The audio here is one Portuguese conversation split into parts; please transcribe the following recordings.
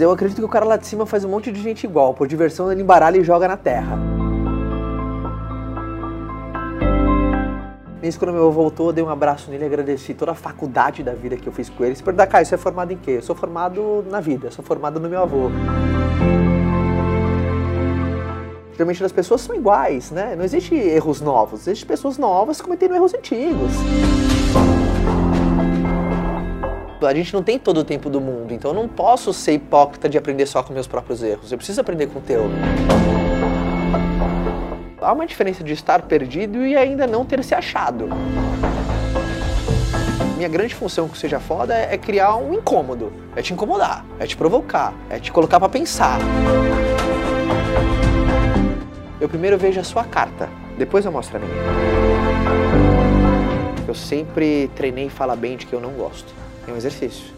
Eu acredito que o cara lá de cima faz um monte de gente igual. Por diversão, ele embaralha e joga na terra. Nisso, quando meu avô voltou, eu dei um abraço nele e agradeci toda a faculdade da vida que eu fiz com ele. Se perguntar, Caio, você é formado em quê? Eu sou formado na vida, sou formado no meu avô. Geralmente as pessoas são iguais, né? Não existe erros novos, existem pessoas novas cometendo erros antigos. A gente não tem todo o tempo do mundo, então eu não posso ser hipócrita de aprender só com meus próprios erros. Eu preciso aprender com o teu. Há uma diferença de estar perdido e ainda não ter se achado. Minha grande função com Seja Foda é criar um incômodo, é te incomodar, é te provocar, é te colocar para pensar. Eu primeiro vejo a sua carta, depois eu mostro a minha. Eu sempre treinei falar bem de que eu não gosto. É um exercício.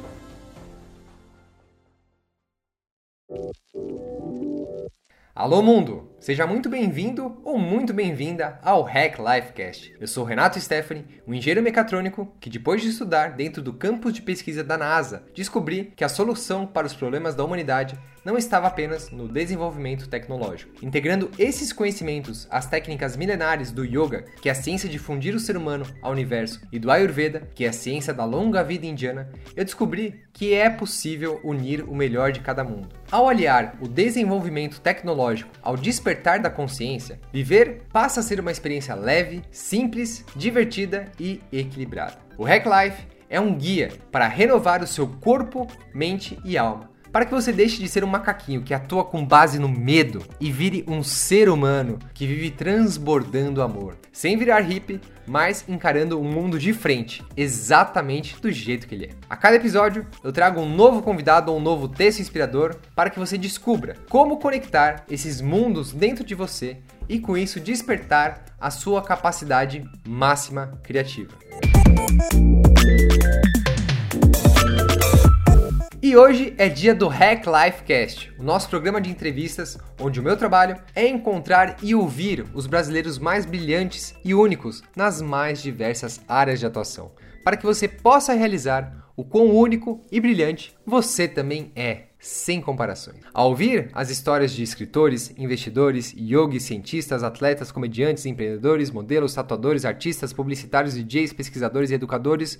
Alô mundo! Seja muito bem-vindo ou muito bem-vinda ao Hack Lifecast. Eu sou Renato Stephanie, um engenheiro mecatrônico que depois de estudar dentro do campus de pesquisa da NASA, descobri que a solução para os problemas da humanidade não estava apenas no desenvolvimento tecnológico. Integrando esses conhecimentos às técnicas milenares do yoga, que é a ciência de fundir o ser humano ao universo, e do Ayurveda, que é a ciência da longa vida indiana, eu descobri que é possível unir o melhor de cada mundo. Ao aliar o desenvolvimento tecnológico ao despertar da consciência, viver passa a ser uma experiência leve, simples, divertida e equilibrada. O Hack Life é um guia para renovar o seu corpo, mente e alma para que você deixe de ser um macaquinho que atua com base no medo e vire um ser humano que vive transbordando amor, sem virar hippie, mas encarando o mundo de frente, exatamente do jeito que ele é. A cada episódio, eu trago um novo convidado ou um novo texto inspirador para que você descubra como conectar esses mundos dentro de você e com isso despertar a sua capacidade máxima criativa. E hoje é dia do Hack Life Cast, o nosso programa de entrevistas onde o meu trabalho é encontrar e ouvir os brasileiros mais brilhantes e únicos nas mais diversas áreas de atuação, para que você possa realizar o quão único e brilhante você também é, sem comparações. Ao ouvir as histórias de escritores, investidores, yogis, cientistas, atletas, comediantes, empreendedores, modelos, tatuadores, artistas, publicitários, DJs, pesquisadores e educadores,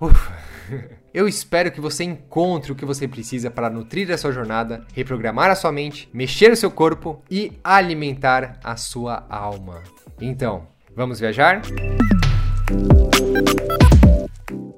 Ufa. Eu espero que você encontre o que você precisa para nutrir a sua jornada, reprogramar a sua mente, mexer o seu corpo e alimentar a sua alma. Então, vamos viajar?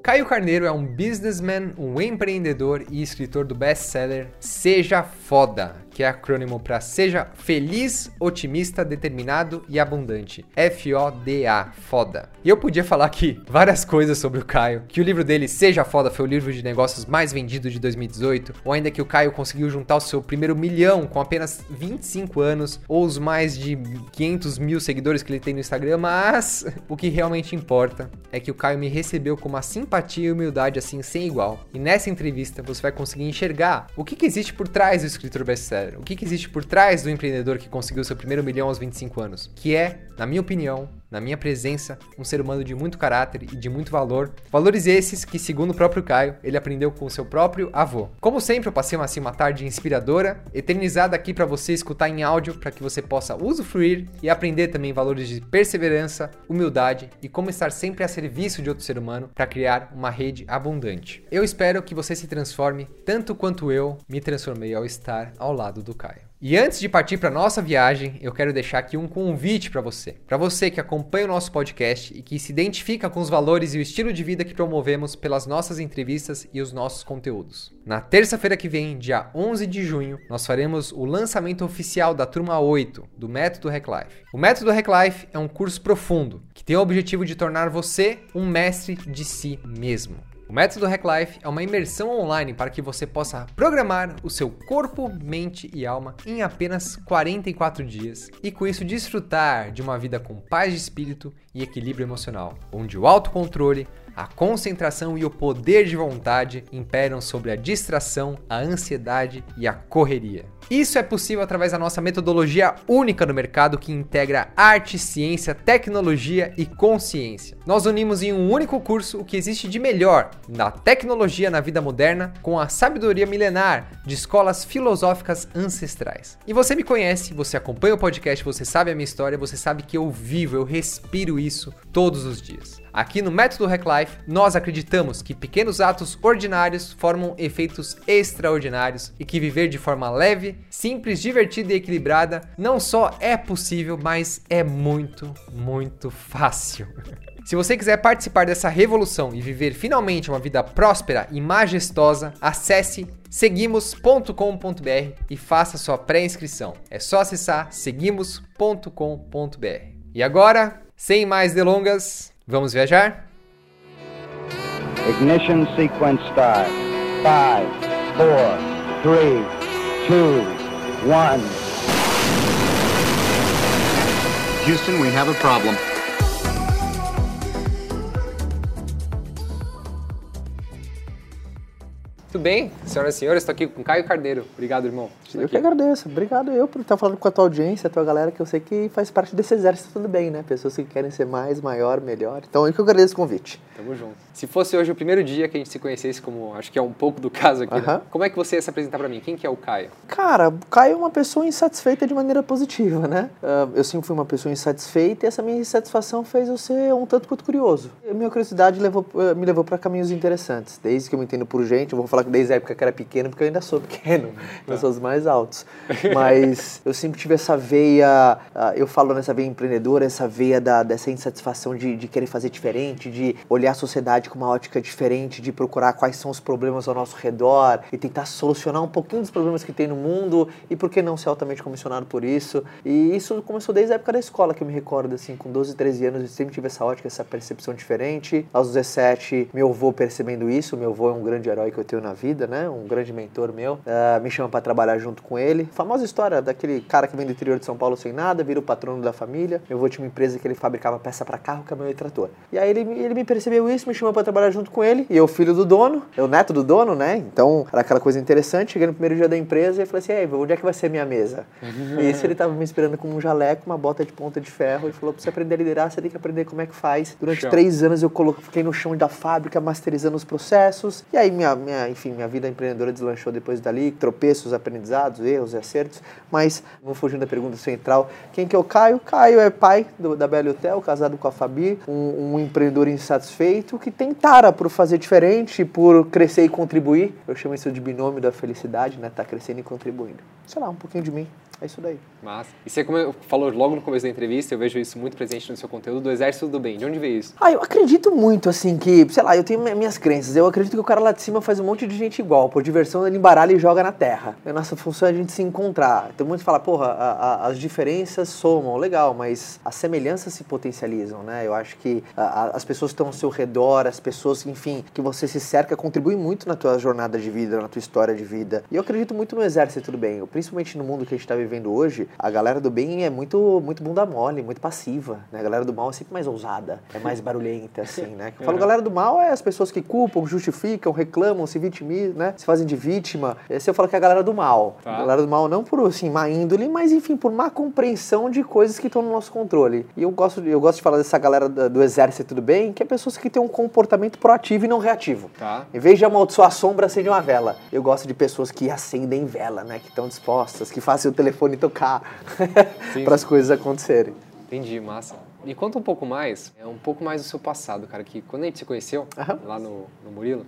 Caio Carneiro é um businessman, um empreendedor e escritor do best-seller Seja Foda, que é acrônimo para Seja Feliz, Otimista, Determinado e Abundante. F-O-D-A, foda. E eu podia falar aqui várias coisas sobre o Caio, que o livro dele, Seja Foda, foi o livro de negócios mais vendido de 2018, ou ainda que o Caio conseguiu juntar o seu primeiro milhão com apenas 25 anos, ou os mais de 500 mil seguidores que ele tem no Instagram, mas o que realmente importa é que o Caio me recebeu com uma simpatia e humildade assim sem igual. E nessa entrevista você vai conseguir enxergar o que, que existe por trás do escritor best-seller o que, que existe por trás do empreendedor que conseguiu seu primeiro milhão aos 25 anos? Que é, na minha opinião, na minha presença, um ser humano de muito caráter e de muito valor. Valores esses que, segundo o próprio Caio, ele aprendeu com seu próprio avô. Como sempre, eu passei uma, assim, uma tarde inspiradora, eternizada aqui para você escutar em áudio, para que você possa usufruir e aprender também valores de perseverança, humildade e como estar sempre a serviço de outro ser humano para criar uma rede abundante. Eu espero que você se transforme tanto quanto eu me transformei ao estar ao lado do Caio. E antes de partir para nossa viagem, eu quero deixar aqui um convite para você. Para você que acompanha o nosso podcast e que se identifica com os valores e o estilo de vida que promovemos pelas nossas entrevistas e os nossos conteúdos. Na terça-feira que vem, dia 11 de junho, nós faremos o lançamento oficial da turma 8 do Método Hack Life. O Método Hack Life é um curso profundo que tem o objetivo de tornar você um mestre de si mesmo. O método Hack Life é uma imersão online para que você possa programar o seu corpo, mente e alma em apenas 44 dias e com isso desfrutar de uma vida com paz de espírito e equilíbrio emocional, onde o autocontrole, a concentração e o poder de vontade imperam sobre a distração, a ansiedade e a correria. Isso é possível através da nossa metodologia única no mercado que integra arte, ciência, tecnologia e consciência. Nós unimos em um único curso o que existe de melhor na tecnologia na vida moderna com a sabedoria milenar de escolas filosóficas ancestrais. E você me conhece, você acompanha o podcast, você sabe a minha história, você sabe que eu vivo, eu respiro isso todos os dias. Aqui no Método Hack Life, nós acreditamos que pequenos atos ordinários formam efeitos extraordinários e que viver de forma leve, simples, divertida e equilibrada não só é possível, mas é muito, muito fácil. Se você quiser participar dessa revolução e viver finalmente uma vida próspera e majestosa, acesse seguimos.com.br e faça sua pré-inscrição. É só acessar seguimos.com.br. E agora, sem mais delongas, Vamos viajar? Ignition sequence start. 5, 4, 3, 2, 1. Houston, we have a problem. Tudo bem, senhoras e senhores? Estou aqui com Caio Carneiro. Obrigado, irmão. Eu que agradeço. Obrigado eu por estar falando com a tua audiência, a tua galera, que eu sei que faz parte desse exército tudo bem, né? Pessoas que querem ser mais, maior, melhor. Então, eu que agradeço o convite. Tamo junto. Se fosse hoje o primeiro dia que a gente se conhecesse, como acho que é um pouco do caso aqui, uh -huh. né? como é que você ia se apresentar para mim? Quem que é o Caio? Cara, o Caio é uma pessoa insatisfeita de maneira positiva, né? Uh, eu sempre fui uma pessoa insatisfeita e essa minha insatisfação fez eu ser um tanto quanto curioso. A minha curiosidade levou, uh, me levou para caminhos interessantes. Desde que eu me entendo por gente, eu vou falar desde a época que era pequeno, porque eu ainda sou pequeno, eu tá. sou os mais altos. Mas eu sempre tive essa veia, uh, eu falo nessa veia empreendedora, essa veia da, dessa insatisfação de, de querer fazer diferente, de olhar a sociedade com uma ótica diferente, de procurar quais são os problemas ao nosso redor e tentar solucionar um pouquinho dos problemas que tem no mundo e por que não ser altamente comissionado por isso. E isso começou desde a época da escola, que eu me recordo, assim, com 12, 13 anos eu sempre tive essa ótica, essa percepção diferente. Aos 17, meu avô percebendo isso, meu avô é um grande herói que eu tenho na vida, né? Um grande mentor meu, uh, me chama para trabalhar junto com ele. Famosa história daquele cara que vem do interior de São Paulo sem nada, vira o patrono da família. Meu avô tinha uma empresa que ele fabricava peça para carro, caminhão e trator. E aí ele, ele me percebeu isso, me chamou para trabalhar junto com ele. E eu, filho do dono, eu neto do dono, né? Então era aquela coisa interessante. Cheguei no primeiro dia da empresa e falei assim: Ei, onde é que vai ser minha mesa? e isso ele tava me esperando com um jaleco, uma bota de ponta de ferro e falou: pra você aprender a liderar, você tem que aprender como é que faz. Durante chão. três anos eu coloquei, fiquei no chão da fábrica, masterizando os processos. E aí, minha, minha, enfim, minha vida empreendedora deslanchou depois dali, tropeços, aprendizados, erros e acertos. Mas, vou fugindo da pergunta central: quem que é o Caio? Caio é pai do, da Belle Hotel, casado com a Fabi, um, um empreendedor insatisfeito que tem tara por fazer diferente, por crescer e contribuir. Eu chamo isso de binômio da felicidade, né? Tá crescendo e contribuindo. Sei lá, um pouquinho de mim. É isso daí. Massa. E você como falou logo no começo da entrevista, eu vejo isso muito presente no seu conteúdo, do Exército do Bem. De onde veio isso? Ah, eu acredito muito, assim, que, sei lá, eu tenho minhas crenças. Eu acredito que o cara lá de cima faz um monte de gente igual. Por diversão, ele embaralha e joga na terra. A nossa função é a gente se encontrar. Então, muitos falam, porra, a, a, as diferenças somam, legal, mas as semelhanças se potencializam, né? Eu acho que a, as pessoas que estão ao seu redor, as pessoas, enfim, que você se cerca, contribuem muito na tua jornada de vida, na tua história de vida. E eu acredito muito no Exército do Bem. Principalmente no mundo que a gente está vivendo hoje, a galera do bem é muito, muito bunda mole, muito passiva. Né? A galera do mal é sempre mais ousada, é mais barulhenta, assim, né? Eu falo, galera do mal é as pessoas que culpam, justificam, reclamam, se vitimizam, né? Se fazem de vítima. Esse eu falo que é a galera do mal. Tá. A galera do mal não por, assim, má índole, mas, enfim, por má compreensão de coisas que estão no nosso controle. E eu gosto, eu gosto de falar dessa galera do exército do bem, que é pessoas que têm um comportamento proativo e não reativo. Tá. Em vez de amaldiçoar a sombra, acende uma vela. Eu gosto de pessoas que acendem vela, né? Que estão dispostas, que fazem o telefone tocar, para as coisas acontecerem. Entendi, massa. Me conta um pouco mais, é um pouco mais do seu passado, cara, que quando a gente se conheceu, lá no, no Murilo,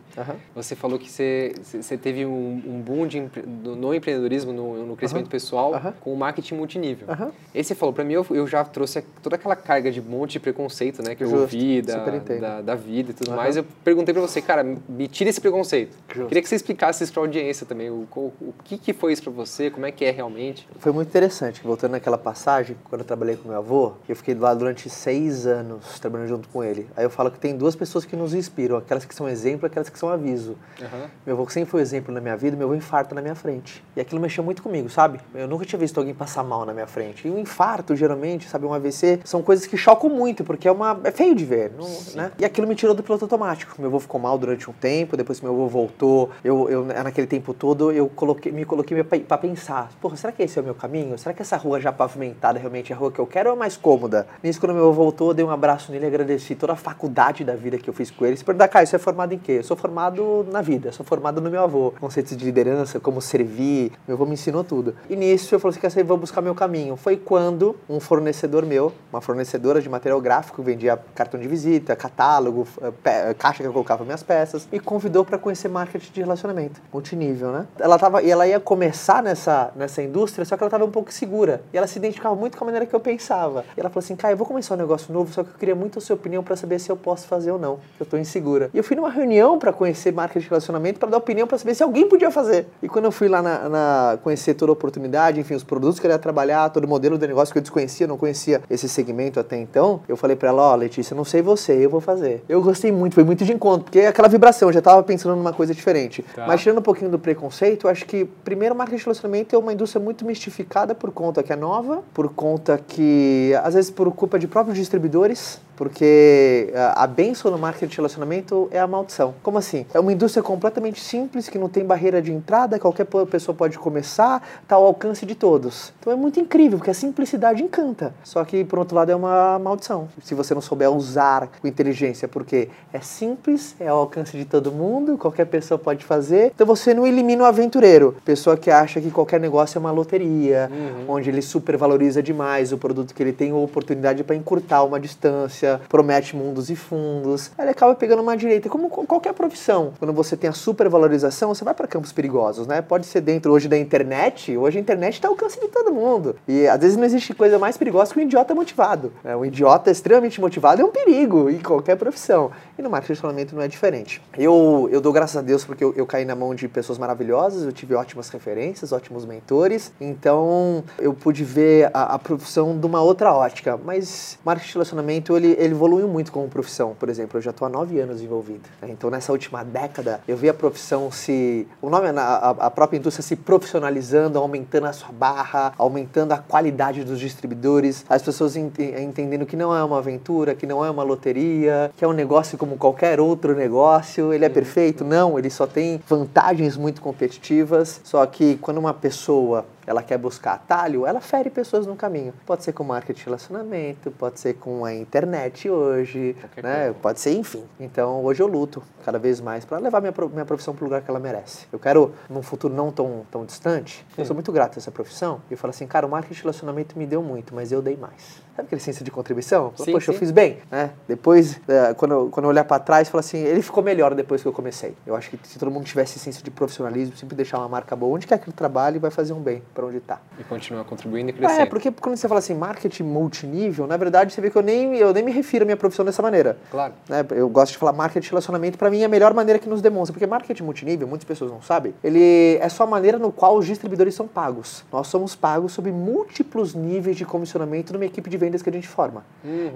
você falou que você, você teve um, um boom de, no empreendedorismo, no, no crescimento pessoal, com o marketing multinível. Uhum. E você falou, para mim, eu, eu, já trouxe toda aquela carga de monte de preconceito, né, que eu ouvi da, da, da, vida e tudo mais. Eu perguntei para você, cara, me tira esse preconceito. Justo. Queria que você explicasse isso para a audiência também, o, o, o que, que foi isso para você, como é que é realmente. Foi muito interessante, voltando naquela passagem, quando eu trabalhei com meu avô, eu fiquei lá durante durante seis anos trabalhando junto com ele. Aí eu falo que tem duas pessoas que nos inspiram, aquelas que são exemplo e aquelas que são aviso. Aham. Meu avô sempre foi exemplo na minha vida, meu avô infarta na minha frente. E aquilo mexeu muito comigo, sabe? Eu nunca tinha visto alguém passar mal na minha frente. E o infarto, geralmente, sabe, um AVC, são coisas que chocam muito, porque é uma é feio de ver, não- né? E aquilo me tirou do piloto automático. Meu avô ficou mal durante um tempo, depois que meu avô voltou, eu, eu naquele tempo todo, eu coloquei, me coloquei para pensar, porra, será que esse é o meu caminho? Será que essa rua já pavimentada realmente é a rua que eu quero ou é mais cômoda? Nisso, quando meu avô voltou, dei um abraço nele agradeci toda a faculdade da vida que eu fiz com ele. Se perguntar, Caio, você é formado em quê? Eu sou formado na vida, sou formado no meu avô. Conceitos de liderança, como servir, meu avô me ensinou tudo. E nisso eu falei assim, quer saber, vou buscar meu caminho. Foi quando um fornecedor meu, uma fornecedora de material gráfico, vendia cartão de visita, catálogo, eh, pe- caixa que eu colocava minhas peças, me convidou para conhecer marketing de relacionamento, multinível, né? Ela tava, e ela ia começar nessa, nessa indústria, só que ela estava um pouco segura. E ela se identificava muito com a maneira que eu pensava. E ela falou assim, Caio, eu vou começar um negócio novo, só que eu queria muito a sua opinião para saber se eu posso fazer ou não, que eu estou insegura. E eu fui numa reunião para conhecer marketing de relacionamento, para dar opinião para saber se alguém podia fazer. E quando eu fui lá na, na- conhecer toda a oportunidade, enfim, os produtos que eu ia trabalhar, todo o modelo de negócio que eu desconhecia, não conhecia esse segmento até então, eu falei para ela, ó, Letícia, não sei você, eu vou fazer. Eu gostei muito, foi muito de encontro, porque é aquela vibração, eu já estava pensando numa coisa diferente. Tá. Mas tirando um pouquinho do preconceito, eu acho que, primeiro, marketing de relacionamento é uma indústria muito mistificada por conta que é nova, por conta que, às vezes, por culpa de próprios distribuidores, porque a a bênção no marketing de relacionamento é a maldição. Como assim? É uma indústria completamente simples, que não tem barreira de entrada, qualquer pessoa pode começar, está ao alcance de todos. Então é muito incrível, porque a simplicidade encanta. Só que, por outro lado, é uma maldição. Se você não souber usar com inteligência, porque é simples, é ao alcance de todo mundo, qualquer pessoa pode fazer. Então você não elimina o aventureiro. Pessoa que acha que qualquer negócio é uma loteria, onde ele supervaloriza demais o produto que ele tem ou oportunidade para encurtar uma distância, promete mundos e fundos. Ele acaba pegando uma direita, como co- qualquer profissão. Quando você tem a supervalorização, você vai para campos perigosos, né? Pode ser dentro hoje da internet, hoje a internet está ao alcance de todo mundo. E às vezes não existe coisa mais perigosa que um idiota motivado. né? Um idiota extremamente motivado é um perigo em qualquer profissão. E no marketing de relacionamento não é diferente. Eu, eu dou graças a Deus porque eu, eu caí na mão de pessoas maravilhosas, eu tive ótimas referências, ótimos mentores. Então eu pude ver a, a profissão de uma outra ótica. Mas marketing de relacionamento ele, ele evoluiu muito como profissão. Por exemplo, eu já estou há nove anos envolvido. né? Então nessa última década eu vi a profissão se. O nome, a, a a própria indústria se profissionalizando, aumentando a sua barra, aumentando a qualidade dos distribuidores, as pessoas ente- entendendo que não é uma aventura, que não é uma loteria, que é um negócio como qualquer outro negócio. Ele é perfeito? Não, ele só tem vantagens muito competitivas. Só que quando uma pessoa ela quer buscar atalho, ela fere pessoas no caminho. Pode ser com marketing de relacionamento, pode ser com a internet hoje, Qualquer né? coisa. Pode ser, enfim. Então hoje eu luto cada vez mais para levar minha, minha profissão para o lugar que ela merece. Eu quero, num futuro não tão, tão distante, eu sou muito grato a essa profissão. E eu falo assim, cara, o marketing de relacionamento me deu muito, mas eu dei mais. Sabe aquele senso de contribuição? Sim, Poxa, eu sim. fiz bem, né? Depois, eh, quando, eu, quando eu olhar para trás, eu falo assim, ele ficou melhor depois que eu comecei. Eu acho que se todo mundo tivesse esse senso de profissionalismo, sempre deixar uma marca boa, onde quer que ele trabalhe, vai fazer um bem para onde está. E continuar contribuindo e crescendo. É, porque quando você fala assim, marketing multinível, na verdade você vê que eu nem, eu nem me refiro à minha profissão dessa maneira. Claro. Né? Eu gosto de falar marketing de relacionamento, para mim é a melhor maneira que nos demonstra, porque marketing multinível, muitas pessoas não sabem, ele é só a maneira no qual os distribuidores são pagos. Nós somos pagos sob múltiplos níveis de comissionamento numa equipe de vendas que a gente forma.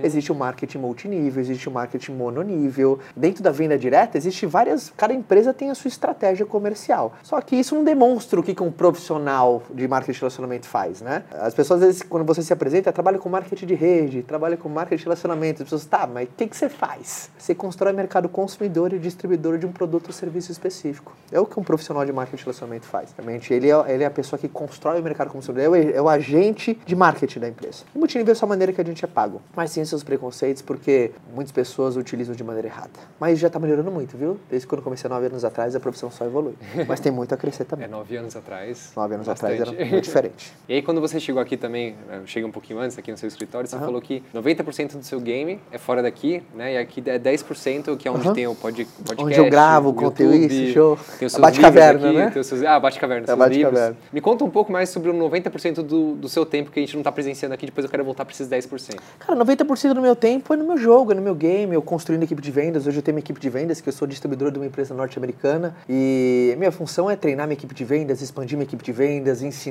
Existe o marketing multinível, existe o marketing mononível. Dentro da venda direta, existe várias. Cada empresa tem a sua estratégia comercial. Só que isso não demonstra o que que um profissional de marketing de relacionamento faz, né? As pessoas, às vezes, quando você se apresenta, trabalha com marketing de rede, trabalha com marketing de relacionamento. As pessoas, tá, mas o que, que você faz? Você constrói mercado consumidor e distribuidor de um produto ou serviço específico. É o que um profissional de marketing de relacionamento faz. Realmente, ele é, ele é a pessoa que constrói o mercado consumidor, é o, é o agente de marketing da empresa. O multinível é só a maneira que a gente é pago. Mas sim seus preconceitos, porque muitas pessoas utilizam de maneira errada. Mas já tá melhorando muito, viu? Desde quando comecei nove anos atrás, a profissão só evolui. Mas tem muito a crescer É, também. nove anos atrás. Nove anos bastante. atrás era muito diferente. E aí, quando você chegou aqui também, né, chega um pouquinho antes aqui no seu escritório, você Aham. falou que 90% do seu game é fora daqui, né? E aqui é 10% que é onde Aham. tem o pod, podcast. Onde eu gravo, o conteúdo, isso, show. Tem os A seus Bate-Caverna, né? tem os seus, ah, Bate-Caverna, É, seus Bate-Caverna. livros. Me conta um pouco mais sobre o 90% do, do seu tempo que a gente não está presenciando aqui, depois eu quero voltar para esses 10%. Cara, 90% do meu tempo é no meu jogo, é no meu game, eu construindo equipe de vendas. Hoje eu tenho uma equipe de vendas, que eu sou distribuidor de uma empresa norte-americana. E minha função é treinar minha equipe de vendas, expandir minha equipe de vendas, ensinar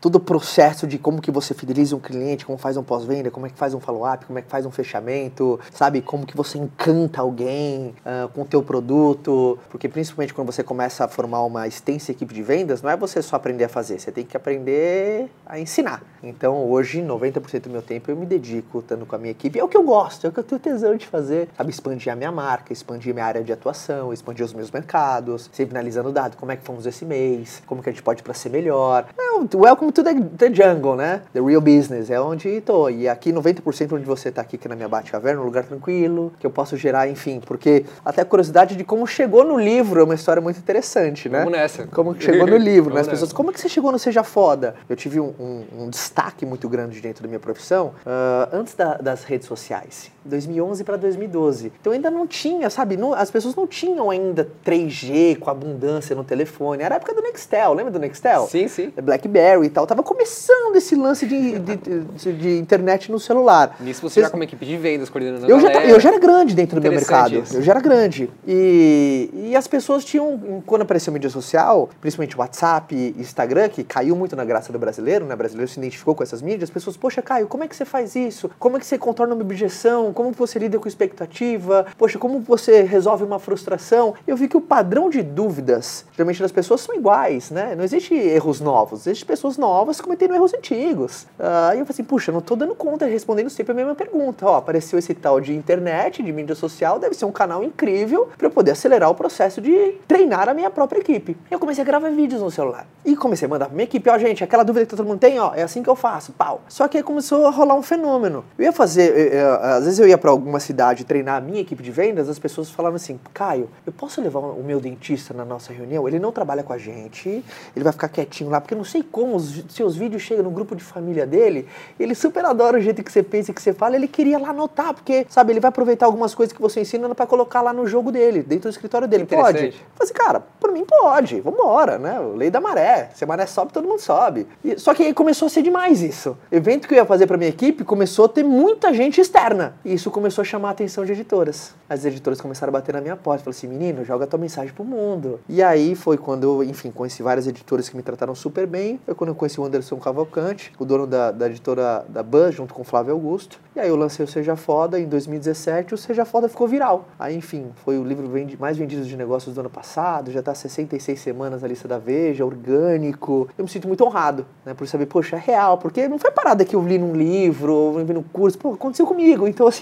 todo o processo de como que você fideliza um cliente, como faz um pós-venda, como é que faz um follow-up, como é que faz um fechamento, sabe? Como que você encanta alguém uh, com o teu produto, porque principalmente quando você começa a formar uma extensa equipe de vendas, não é você só aprender a fazer, você tem que aprender a ensinar. Então hoje, 90% do meu tempo eu me dedico estando com a minha equipe, é o que eu gosto, é o que eu tenho tesão de fazer, sabe? Expandir a minha marca, expandir minha área de atuação, expandir os meus mercados, sempre analisando dados, como é que fomos esse mês, como que a gente pode para ser melhor. É, welcome to the, the, jungle, né? The real business, é onde estou. E aqui 90% onde você está aqui, que é na minha Bate-Caverna, um lugar tranquilo, que eu posso gerar, enfim, porque até a curiosidade de como chegou no livro é uma história muito interessante, né? Vamos nessa. Como chegou no livro, né? As pessoas, como é que você chegou no Seja Foda? Eu tive um, um, um destaque muito grande dentro da minha profissão uh, antes da, das redes sociais. 2011 para 2012. Então ainda não tinha, sabe? Não, as pessoas não tinham ainda 3G com abundância no telefone. Era a época do Nextel, lembra do Nextel? Sim, sim. Blackberry e tal. Tava começando esse lance de, de, de, de internet no celular. Nisso você Cês... já como equipe de vendas, coordenando eu já, eu já era grande dentro do meu mercado. Isso. Eu já era grande. E, e as pessoas tinham, quando apareceu mídia social, principalmente WhatsApp e Instagram, que caiu muito na graça do brasileiro, né? O brasileiro se identificou com essas mídias, as pessoas, poxa, Caio, como é que você faz isso? Como é que você contorna uma objeção? Como você lida com expectativa? Poxa, como você resolve uma frustração? Eu vi que o padrão de dúvidas, geralmente das pessoas, são iguais, né? Não existe erros novos, existem pessoas novas cometendo erros antigos. Uh, e eu falei assim, puxa, não tô dando conta de respondendo sempre a mesma pergunta. Ó, apareceu esse tal de internet, de mídia social, deve ser um canal incrível para eu poder acelerar o processo de treinar a minha própria equipe. Eu comecei a gravar vídeos no celular. E comecei a mandar pra minha equipe, ó, gente, aquela dúvida que todo mundo tem, ó, é assim que eu faço, pau. Só que aí começou a rolar um fenômeno. Eu ia fazer, eu, eu, às vezes eu ia para alguma cidade treinar a minha equipe de vendas, as pessoas falavam assim: Caio, eu posso levar o meu dentista na nossa reunião? Ele não trabalha com a gente, ele vai ficar quietinho lá, porque eu não sei como os seus vídeos chegam no grupo de família dele. Ele super adora o jeito que você pensa e que você fala, ele queria lá anotar, porque, sabe, ele vai aproveitar algumas coisas que você ensina para colocar lá no jogo dele, dentro do escritório dele. Pode? Eu falei assim, cara, por mim pode, vambora, né? Lei da maré. Se a maré sobe, todo mundo sobe. E, só que aí começou a ser demais isso. Evento que eu ia fazer para minha equipe começou a ter muita gente externa. E isso começou a chamar a atenção de editoras. As editoras começaram a bater na minha porta. Falaram assim, menino, joga tua mensagem pro mundo. E aí foi quando eu, enfim, conheci várias editoras que me trataram super bem. Foi quando eu conheci o Anderson Cavalcante, o dono da, da editora da Buzz, junto com o Flávio Augusto. E aí eu lancei o Seja Foda em 2017. O Seja Foda ficou viral. Aí, enfim, foi o livro mais vendido de negócios do ano passado. Já tá 66 semanas na lista da Veja, orgânico. Eu me sinto muito honrado, né, por saber, poxa, é real. Porque não foi parada que eu li num livro, ou vi no curso. Pô, aconteceu comigo. Então, assim,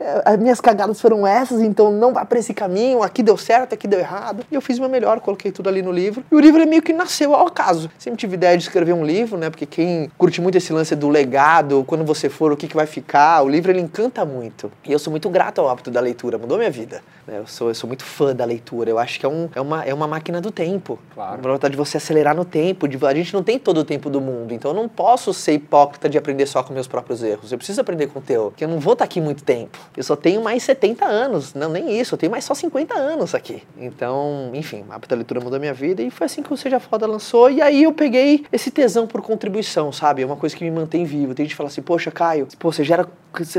é, as minhas cagadas foram essas, então não vá para esse caminho, aqui deu certo, aqui deu errado. E eu fiz o meu melhor, coloquei tudo ali no livro. E o livro é meio que nasceu ao acaso. Sempre tive ideia de escrever um livro, né? Porque quem curte muito esse lance do legado, quando você for, o que, que vai ficar, o livro ele encanta muito. E eu sou muito grato ao hábito da leitura, mudou minha vida. Né? Eu, sou, eu sou muito fã da leitura. Eu acho que é, um, é, uma, é uma máquina do tempo. Claro. A vontade de você acelerar no tempo. De, a gente não tem todo o tempo do mundo, então eu não posso ser hipócrita de aprender só com meus próprios erros. Eu preciso aprender com o teu, porque eu não vou estar aqui muito tempo. Eu só tenho mais 70 anos, não nem isso, eu tenho mais só 50 anos aqui. Então, enfim, a da leitura mudou a minha vida e foi assim que o Seja Foda lançou. E aí eu peguei esse tesão por contribuição, sabe? É uma coisa que me mantém vivo. Tem gente que fala assim, poxa, Caio, pô, você gera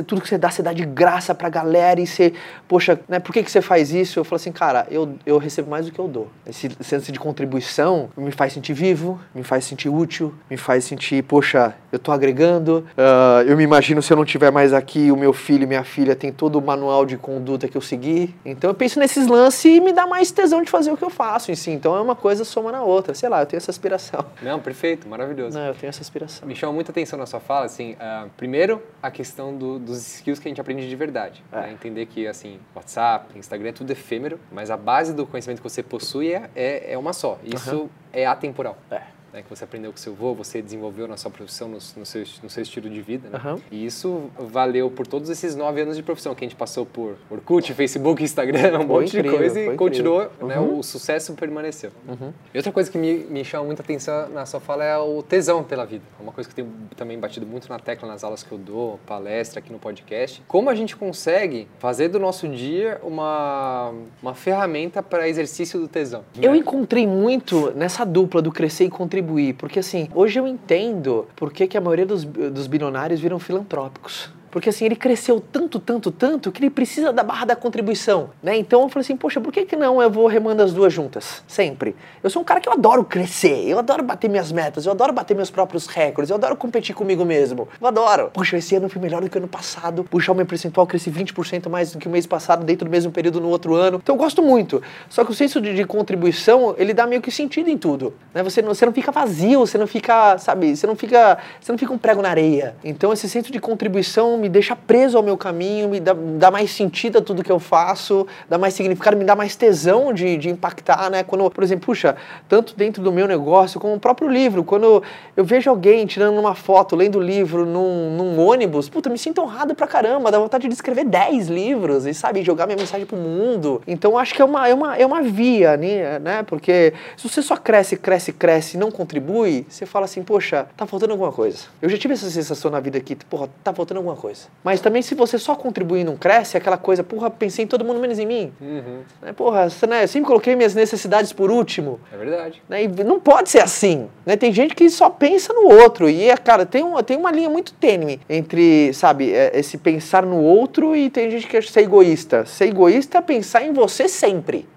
tudo que você dá, você dá de graça pra galera e você, poxa, né, por que, que você faz isso? Eu falo assim, cara, eu, eu recebo mais do que eu dou. Esse senso de contribuição me faz sentir vivo, me faz sentir útil, me faz sentir, poxa, eu tô agregando. Uh, eu me imagino se eu não tiver mais aqui, o meu filho e minha filha tem todo o manual de conduta que eu segui. Então eu penso nesses lances e me dá mais tesão de fazer o que eu faço em si. Então é uma coisa soma na outra. Sei lá, eu tenho essa aspiração. Não, perfeito, maravilhoso. Não, eu tenho essa aspiração. Me chama muita atenção na sua fala, assim, uh, primeiro a questão do, dos skills que a gente aprende de verdade. É. Né? Entender que, assim, WhatsApp, Instagram é tudo efêmero, mas a base do conhecimento que você possui é, é, é uma só. Isso uhum. é atemporal. É né, que você aprendeu com seu avô, você desenvolveu na sua profissão, no, no, seu, no seu estilo de vida. Né? Uhum. E isso valeu por todos esses nove anos de profissão que a gente passou por Orkut, Facebook, Instagram, um monte incrível, de coisa e continuou, uhum. né, o sucesso permaneceu. Uhum. E outra coisa que me, me chama muita atenção na sua fala é o tesão pela vida. É uma coisa que eu tenho também batido muito na tecla nas aulas que eu dou, palestra aqui no podcast. Como a gente consegue fazer do nosso dia uma, uma ferramenta para exercício do tesão? Eu né? encontrei muito nessa dupla do crescer e contribuir, porque assim, hoje eu entendo por que, que a maioria dos, dos bilionários viram filantrópicos Porque assim, ele cresceu tanto, tanto, tanto que ele precisa da barra da contribuição, né? Então eu falei assim, poxa, por que que não eu vou remando as duas juntas? Sempre. Eu sou um cara que eu adoro crescer, eu adoro bater minhas metas, eu adoro bater meus próprios recordes, eu adoro competir comigo mesmo. Eu adoro. Puxa, esse ano foi melhor do que ano passado. Puxa, o meu percentual cresci 20% mais do que o mês passado dentro do mesmo período no outro ano. Então eu gosto muito. Só que o senso de, de contribuição, ele dá meio que sentido em tudo, né? Você não, você não fica vazio, você não fica, sabe, você não fica, você não fica um prego na areia. Então esse senso de contribuição me deixa preso ao meu caminho, me dá, dá mais sentido a tudo que eu faço, dá mais significado, me dá mais tesão de, de impactar, né? Quando, por exemplo, puxa, tanto dentro do meu negócio como o próprio livro, quando eu vejo alguém tirando uma foto, lendo o livro num, num ônibus, puta, me sinto honrado pra caramba, dá vontade de escrever 10 livros e, sabe, jogar minha mensagem pro mundo. Então acho que é uma, é uma, é uma via, né? né? Porque se você só cresce, cresce, cresce e não contribui, você fala assim, poxa, tá faltando alguma coisa. Eu já tive essa sensação na vida aqui, porra, tá faltando alguma coisa. Mas também se você só contribui e não cresce, é aquela coisa, porra, pensei em todo mundo menos em mim. Uhum. Né? Porra, você, né, eu sempre coloquei minhas necessidades por último. É verdade. Né? E não pode ser assim. Né? Tem gente que só pensa no outro. E, é, cara, tem uma, tem uma linha muito tênue entre, sabe, é, esse pensar no outro e tem gente que acha ser egoísta. Ser egoísta é pensar em você sempre.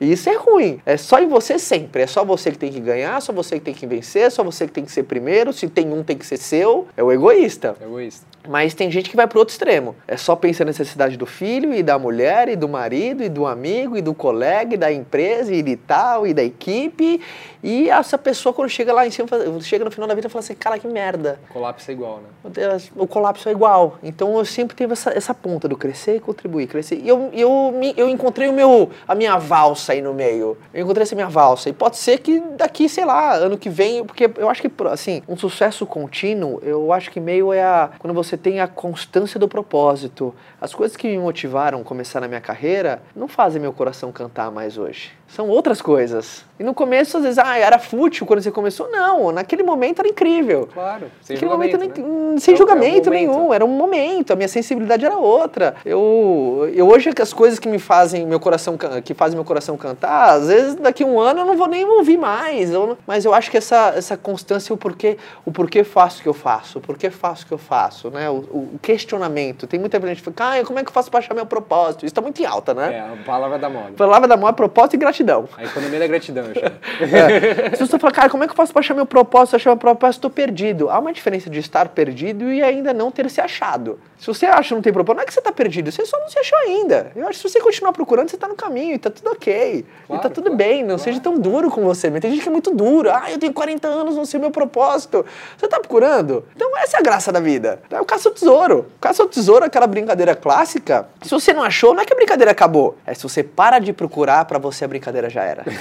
E isso é ruim. É só em você sempre. É só você que tem que ganhar, só você que tem que vencer, só você que tem que ser primeiro. Se tem um, tem que ser seu. É o egoísta. É egoísta. Mas tem gente que vai pro outro extremo. É só pensar na necessidade do filho e da mulher e do marido e do amigo e do colega e da empresa e de tal e da equipe. E essa pessoa quando chega lá em cima, chega no final da vida e fala assim, cara, que merda. Colapso é igual, né? O colapso é igual. Então eu sempre tive essa, essa ponta do crescer e contribuir, crescer. E eu, eu, eu encontrei o meu, a minha valsa aí no meio. Eu encontrei essa minha valsa. E pode ser que daqui, sei lá, ano que vem, porque eu acho que, assim, um sucesso contínuo, eu acho que meio é a. Quando você tem a constância do propósito. As coisas que me motivaram a começar na minha carreira não fazem meu coração cantar mais hoje. São outras coisas. E no começo, às vezes, ah, era fútil quando você começou. Não, naquele momento era incrível. Claro. Sem Naquele julgamento, momento, né? sem julgamento é um nenhum, era um momento, a minha sensibilidade era outra. Eu, eu hoje é as coisas que me fazem meu coração que fazem meu coração cantar, às vezes daqui a um ano eu não vou nem ouvir mais. eu mas eu acho que essa, essa constância, o porquê, o porquê faço o que eu faço, o porquê faço o que eu faço, né? O, o questionamento. Tem muita gente que fala, ah, como é que eu faço para achar meu propósito? Isso tá muito em alta, né? É, a palavra da moda. Palavra da moda, propósito e gratidão. A economia da gratidão, eu chamo. É. Se cara, como é que eu faço para achar meu propósito, achar meu propósito, estou perdido. Há uma diferença de estar perdido e ainda não ter se achado. Se você acha que não tem propósito, não é que você está perdido, você só não se achou ainda. Eu acho que se você continuar procurando, você está no caminho e tá tudo ok. e Claro, tá tudo claro, bem, não claro. seja tão duro com você. Mas tem gente que é muito duro. Ah, eu tenho 40 anos, não sei o meu propósito. Você está procurando? Então essa é a graça da vida. É o caça ao tesouro. O caça ao tesouro é aquela brincadeira clássica. Se você não achou, não é que a brincadeira acabou. É se você para de procurar, para você a brincadeira já era.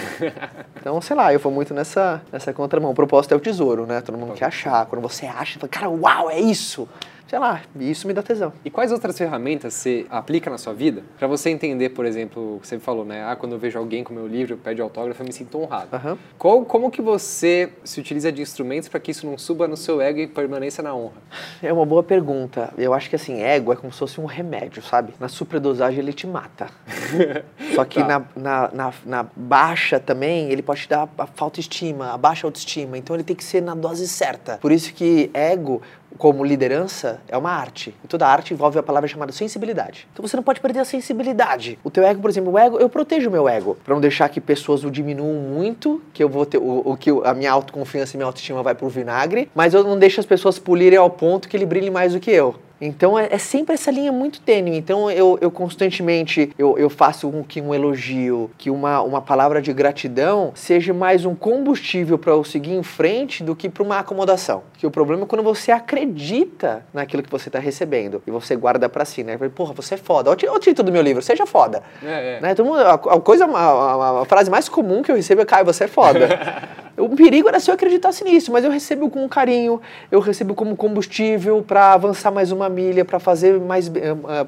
Então, sei lá, eu vou muito nessa, nessa contramão. O propósito é o tesouro, né? Todo mundo quer achar. Quando você acha, fala, cara, uau, é isso. Sei lá, isso me dá tesão. E quais outras ferramentas você aplica na sua vida para você entender, por exemplo, o que você falou, né? Ah, quando eu vejo alguém com meu livro, pede autógrafo, eu me sinto honrado. Aham. Qual, como que você se utiliza de instrumentos para que isso não suba no seu ego e permaneça na honra? É uma boa pergunta. Eu acho que assim, ego é como se fosse um remédio, sabe? Na superdosagem ele te mata. Só que Tá. na, na, na, na baixa também, ele pode te dar a falta de estima, a baixa autoestima. Então ele tem que ser na dose certa. Por isso que ego, como liderança, é uma arte. E toda arte envolve a palavra chamada sensibilidade. Então você não pode perder a sensibilidade. O teu ego, por exemplo, o ego, eu protejo o meu ego. Pra não deixar que pessoas o diminuam muito, que eu vou ter, o, o que a minha autoconfiança e minha autoestima vai pro vinagre. Mas eu não deixo as pessoas polirem ao ponto que ele brilhe mais do que eu. Então é, é sempre essa linha muito tênue. Então eu, eu constantemente eu, eu faço com que um elogio, que uma, uma palavra de gratidão seja mais um combustível para eu seguir em frente do que para uma acomodação. Que o problema é quando você acredita naquilo que você está recebendo e você guarda para si, né? Porra, você é foda. Olha o título do meu livro, seja foda. É, é. Né? Todo mundo- a, a coisa, a, a- a frase mais comum que eu recebo é Caio, você é foda. o perigo era se eu acreditasse nisso, mas eu recebo com carinho, eu recebo como combustível para avançar mais uma milha, para fazer mais,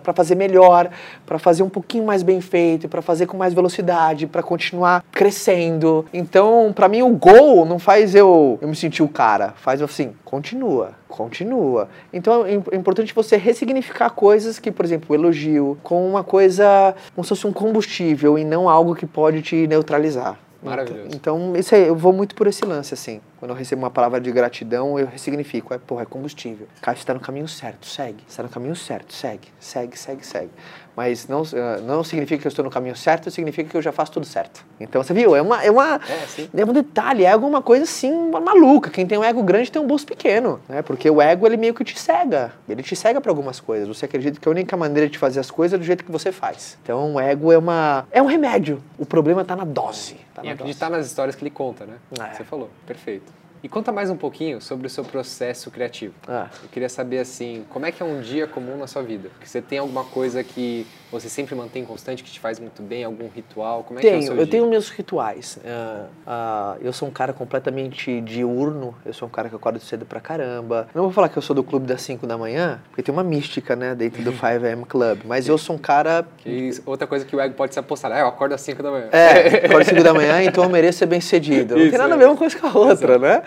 para fazer melhor, para fazer um pouquinho mais bem feito, para fazer com mais velocidade, para continuar crescendo. Então, para mim o gol não faz eu, eu me sentir o cara, faz assim, continua, continua. Então é é importante você ressignificar coisas que, por exemplo, o elogio, com uma coisa como se fosse um combustível e não algo que pode te neutralizar. Maravilhoso. Então, isso aí, eu vou muito por esse lance, assim. Quando eu recebo uma palavra de gratidão, eu ressignifico. É, porra, é combustível. Cara, você está no caminho certo, segue. Você está no caminho certo, segue. Segue, segue, segue. Mas não, eh, não significa que eu estou no caminho certo, significa que eu já faço tudo certo. Então, você viu? É, uma, é, uma, É, é, um detalhe, é alguma coisa assim, uma maluca. Quem tem um ego grande tem um bolso pequeno, né? Porque o ego, ele meio que te cega. Ele te cega para algumas coisas. Você acredita que a única maneira de fazer as coisas é do jeito que você faz. Então, o ego é uma é um remédio. O problema está na dose. Tá E na acreditar nas histórias que ele conta, né? É. Você falou, perfeito. E conta mais um pouquinho sobre o seu processo criativo. Ah. Eu queria saber, assim, como é que é um dia comum na sua vida? Porque você tem alguma coisa que você sempre mantém constante, que te faz muito bem, algum ritual? Como é que é o Tenho, seu eu dia? tenho meus rituais. Ah, ah, eu sou um cara completamente diurno, eu sou um cara que acorda cedo pra caramba. Não vou falar que eu sou do clube das 5 da manhã, porque tem uma mística, né, dentro do 5am Club, mas eu sou um cara. Que outra coisa que o ego pode se apostar. Ah, eu acordo às 5 da manhã. É, acordo 5 da manhã, então eu mereço ser bem cedido. Não Isso, tem nada a é. ver uma coisa com a outra, né?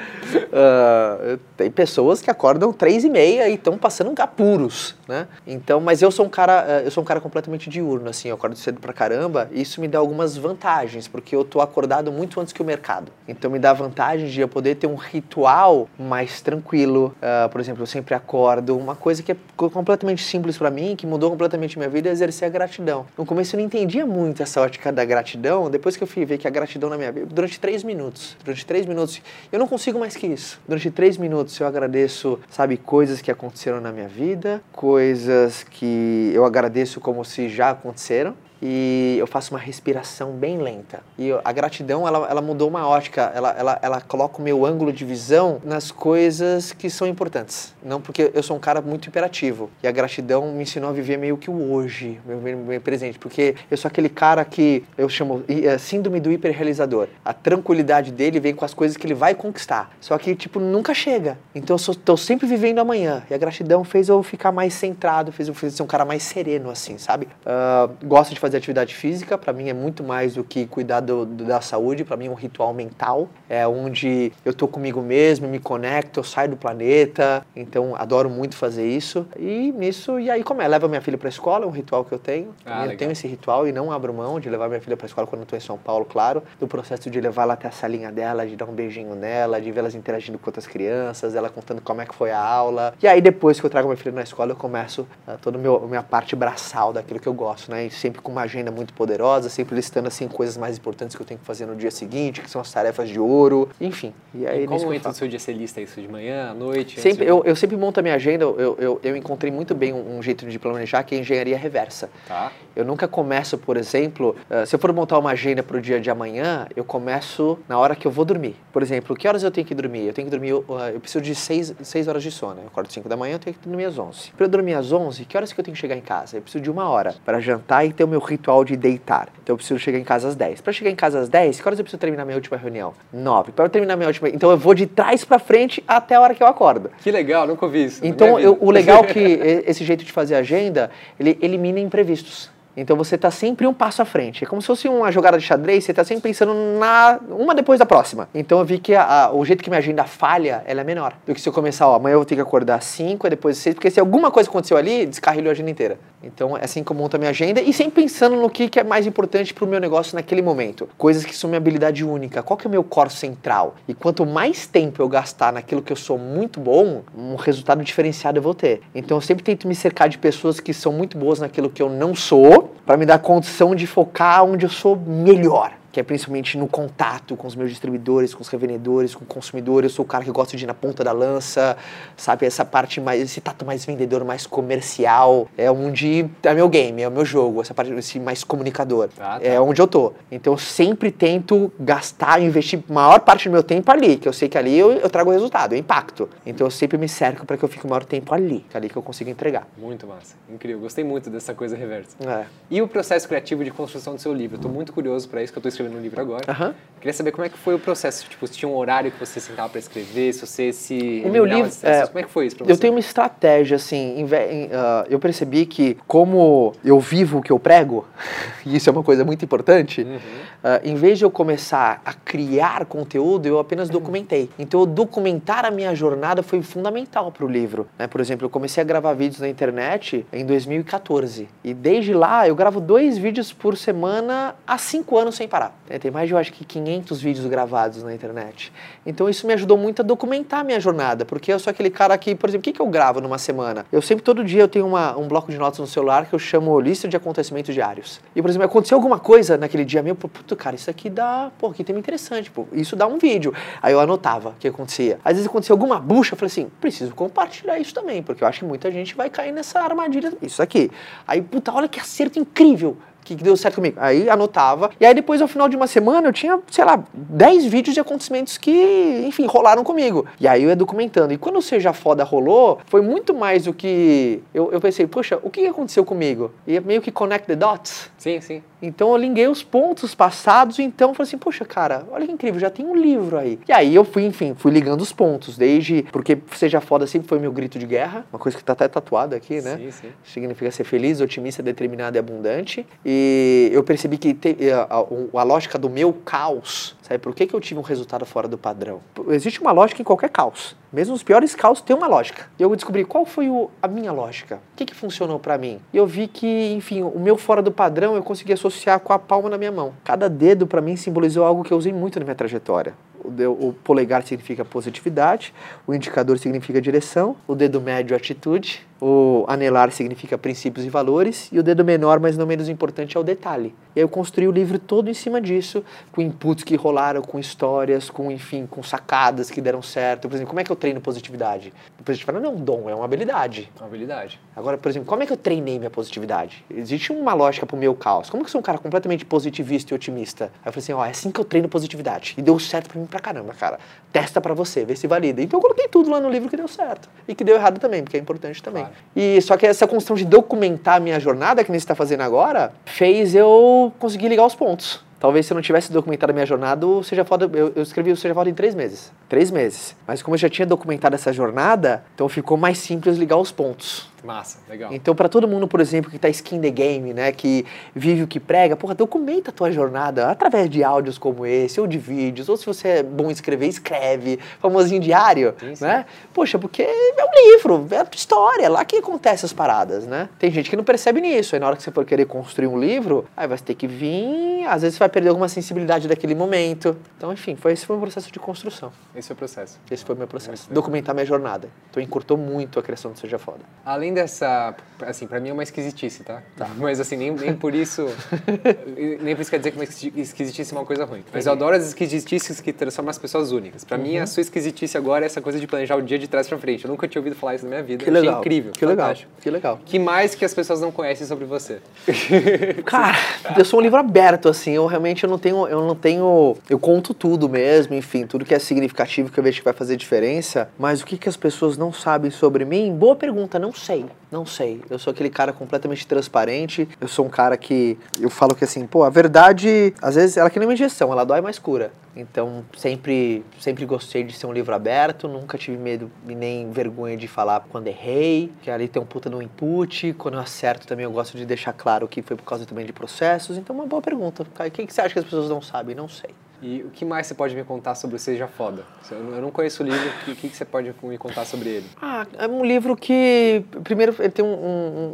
Ah, tem pessoas que acordam 3 e meia e estão passando apuros, né? Então, mas eu sou um cara, eh, eu sou um cara completamente diurno, assim, eu acordo cedo pra caramba, e isso me dá algumas vantagens, porque eu tô acordado muito antes que o mercado. Então me dá vantagem de eu poder ter um ritual mais tranquilo. Ah, por exemplo, eu sempre acordo, uma coisa que é co- completamente simples pra mim, que mudou completamente minha vida, é exercer a gratidão. No começo eu não entendia muito essa ótica da gratidão, depois que eu fui ver que a gratidão na minha vida, durante três minutos, durante três minutos, eu não consigo mais que isso. Durante três minutos eu agradeço, sabe, coisas que aconteceram na minha vida, coisas que eu agradeço como se já aconteceram. E eu faço uma respiração bem lenta. E a gratidão, ela, ela mudou uma ótica, ela, ela, ela coloca o meu ângulo de visão nas coisas que são importantes. Não porque eu sou um cara muito imperativo. E a gratidão me ensinou a viver meio que o hoje, meu, meu, meu presente. Porque eu sou aquele cara que eu chamo é, síndrome do hiperrealizador. A tranquilidade dele vem com as coisas que ele vai conquistar. Só que, tipo, nunca chega. Então eu sou, sempre vivendo amanhã. E a gratidão fez eu ficar mais centrado, fez eu fez eu ser um cara mais sereno, assim, sabe? Ah, gosto de fazer atividade física, para mim é muito mais do que cuidar do, do- da saúde, para mim é um ritual mental, é onde eu tô comigo mesmo, me conecto, eu saio do planeta, então adoro muito fazer isso. E nisso, e aí como é? Levo minha filha para escola, é um ritual que eu tenho. Ah, eu legal. tenho esse ritual e não abro mão de levar minha filha para escola quando eu tô em São Paulo, claro, do processo de levar ela até a salinha dela, de dar um beijinho nela, de ver elas interagindo com outras crianças, ela contando como é que foi a aula. E aí depois que eu trago minha filha na escola, eu começo ah, toda a minha parte braçal daquilo que eu gosto, né? E sempre com uma agenda muito poderosa, sempre listando assim coisas mais importantes que eu tenho que fazer no dia seguinte, que são as tarefas de ouro, enfim. E aí Em qual momento do seu dia você lista isso? De manhã, à noite? Sempre, de- eu, eu sempre monto a minha agenda, eu, eu, eu encontrei muito bem um, um jeito de planejar que é a engenharia reversa. Tá. Eu nunca começo, por exemplo, eh, se eu for montar uma agenda para o dia de amanhã, eu começo na hora que eu vou dormir. Por exemplo, que horas eu tenho que dormir? Eu tenho que dormir, uh, eu preciso de 6, seis horas de sono. Eu acordo 5 da manhã, eu tenho que dormir às 11. Para eu dormir às 11, que horas que eu tenho que chegar em casa? Eu preciso de uma hora para jantar e ter o meu ritual de deitar. Então eu preciso chegar em casa às 10. Para chegar em casa às 10, que horas eu preciso terminar minha última reunião? 9. Para eu terminar minha última, então eu vou de trás para frente até a hora que eu acordo. Que legal, nunca ouvi isso. na Então, eu- o legal é que esse jeito de fazer agenda, ele elimina imprevistos. Então você está sempre um passo à frente. É como se fosse uma jogada de xadrez, você está sempre pensando na uma depois da próxima. Então eu vi que a- a- o jeito que minha agenda falha, ela é menor. Do que se eu começar, ó, amanhã eu vou ter que acordar às 5, depois às 6, porque se alguma coisa aconteceu ali, descarrilhou a agenda inteira. Então é assim que eu monto a minha agenda e sempre pensando no que, que é mais importante para o meu negócio naquele momento. Coisas que são minha habilidade única. Qual que é o meu core central? E quanto mais tempo eu gastar naquilo que eu sou muito bom, um resultado diferenciado eu vou ter. Então eu sempre tento me cercar de pessoas que são muito boas naquilo que eu não sou, para me dar condição de focar onde eu sou melhor. Que é principalmente no contato com os meus distribuidores, com os revendedores, com o consumidor. Eu sou o cara que gosta de ir na ponta da lança, sabe? Essa parte mais, esse tato mais vendedor, mais comercial. É onde é meu game, é o meu jogo, essa parte, esse mais comunicador. Ah, tá. É onde eu tô. Então eu sempre tento gastar, investir a maior parte do meu tempo ali, que eu sei que ali eu, eu trago resultado, eu impacto. Então eu sempre me cerco para que eu fique o maior tempo ali, que é ali que eu consigo entregar. Muito massa. Incrível. Gostei muito dessa coisa reversa. É. E o processo criativo de construção do seu livro? Eu tô muito curioso para isso, que eu tô escrevendo um livro agora. Aham. Queria saber como é que foi o processo. Tipo, se tinha um horário que você sentava para escrever, se você se. O meu livro. é, como é que foi isso pra você? Eu tenho uma estratégia, assim. em em, ah, eu percebi que, como eu vivo o que eu prego, e isso é uma coisa muito importante, Uhum. ah, em vez de eu começar a criar conteúdo, eu apenas documentei. Então, documentar a minha jornada foi fundamental para o livro. Né? Por exemplo, eu comecei a gravar vídeos na internet em 2014. E desde lá, eu gravo dois vídeos por semana há cinco anos sem parar. Né? Tem mais de, eu acho que, 500 vídeos gravados na internet. Então isso me ajudou muito a documentar a minha jornada, porque eu sou aquele cara que, por exemplo, o que, que eu gravo numa semana? Eu sempre, todo dia, eu tenho uma, um bloco de notas no celular que eu chamo lista de acontecimentos diários. E, por exemplo, aconteceu alguma coisa naquele dia meu, puto, cara, isso aqui dá, pô, que tema interessante, pô, isso dá um vídeo. Aí eu anotava o que acontecia. Às vezes acontecia alguma bucha, eu falei assim, preciso compartilhar isso também, porque eu acho que muita gente vai cair nessa armadilha, isso aqui. Aí, puta, olha que acerto incrível que deu certo comigo. Aí anotava. E aí depois, ao final de uma semana, eu tinha, sei lá, 10 vídeos de acontecimentos que, enfim, rolaram comigo. E aí eu ia documentando. E quando o Seja Foda rolou, foi muito mais do que. Eu, eu pensei, poxa, o que aconteceu comigo? E meio que connect the dots. Sim, sim. Então eu liguei os pontos passados, então falei assim, poxa, cara, olha que incrível, já tem um livro aí. E aí eu fui, enfim, fui ligando os pontos, desde. Porque Seja Foda sempre foi meu grito de guerra, uma coisa que tá até tatuada aqui, né? Sim, sim. Significa ser feliz, otimista, determinado e abundante. E eu percebi que te, a, a, a, lógica do meu caos, sabe por que, que eu tive um resultado fora do padrão? Existe uma lógica em qualquer caos. Mesmo os piores caos têm uma lógica. E eu descobri qual foi o, a minha lógica. O que, que funcionou para mim? E eu vi que, enfim, o meu fora do padrão eu consegui associar com a palma na minha mão. Cada dedo para mim simbolizou algo que eu usei muito na minha trajetória. O, o polegar significa positividade, o indicador significa direção, o dedo médio atitude, o anelar significa princípios e valores e o dedo menor, mas não menos importante, é o detalhe. E aí eu construí o livro todo em cima disso, com inputs que rolaram, com histórias, com enfim, com sacadas que deram certo. Por exemplo, como é que eu treino positividade? Positividade não é um dom, é uma habilidade. Uma habilidade. Agora, por exemplo, como é que eu treinei minha positividade? Existe uma lógica pro meu caos. Como que eu sou um cara completamente positivista e otimista? Aí eu falei assim, ó, é assim que eu treino positividade. E deu certo para mim pra caramba, cara. Testa para você, vê se valida. Então eu coloquei tudo lá no livro que deu certo. E que deu errado também, porque é importante também. E só que essa construção de documentar a minha jornada, que nem você está fazendo agora, fez eu conseguir ligar os pontos. Talvez se eu não tivesse documentado a minha jornada, Seja Foda, eu, eu escrevi o Seja Foda em três meses. Três meses. Mas como eu já tinha documentado essa jornada, então ficou mais simples ligar os pontos. Massa, legal. Então, para todo mundo, por exemplo, que está skin the game, né, que vive o que prega, porra, documenta a tua jornada através de áudios como esse, ou de vídeos, ou se você é bom em escrever, escreve, famosinho diário, sim, sim. né? Poxa, porque é um livro, é a tua história, é lá que acontece as paradas, né? Tem gente que não percebe nisso, aí na hora que você for querer construir um livro, aí vai ter que vir, às vezes você vai perder alguma sensibilidade daquele momento. Então, enfim, foi, esse foi um processo de construção. Esse foi o processo. Esse foi o meu processo. Documentar minha jornada. Então, encurtou muito a criação do Seja Foda. Além dessa, assim, pra mim é uma esquisitice, tá? tá. Mas assim, nem, nem por isso, nem por isso quer dizer que uma esquisitice é uma coisa ruim. Mas eu adoro as esquisitices que transformam as pessoas únicas. Pra uhum. mim, a sua esquisitice agora é essa coisa de planejar o dia de trás pra frente. Eu nunca tinha ouvido falar isso na minha vida. Que legal. Achei incrível. Que fantástico. legal. Que legal. Que mais que as pessoas não conhecem sobre você? Cara, eu sou um livro aberto, assim. Eu realmente eu não tenho, eu não tenho, eu conto tudo mesmo, enfim, tudo que é significativo que eu vejo que vai fazer diferença. Mas o que, que as pessoas não sabem sobre mim? Boa pergunta, não sei. Não sei. Eu sou aquele cara completamente transparente. Eu sou um cara que. Eu falo que assim, pô, a verdade, às vezes, ela é que nem uma injeção, ela dói mais cura. Então, sempre, sempre gostei de ser um livro aberto, nunca tive medo e nem vergonha de falar quando errei, que ali tem um puta no input. Quando eu acerto também, eu gosto de deixar claro que foi por causa também de processos. Então, uma boa pergunta. O que, que você acha que as pessoas não sabem? Não sei. E o que mais você pode me contar sobre o Seja Foda? Eu não conheço o livro, o que, que você pode me contar sobre ele? Ah, é um livro que, primeiro, ele tem um,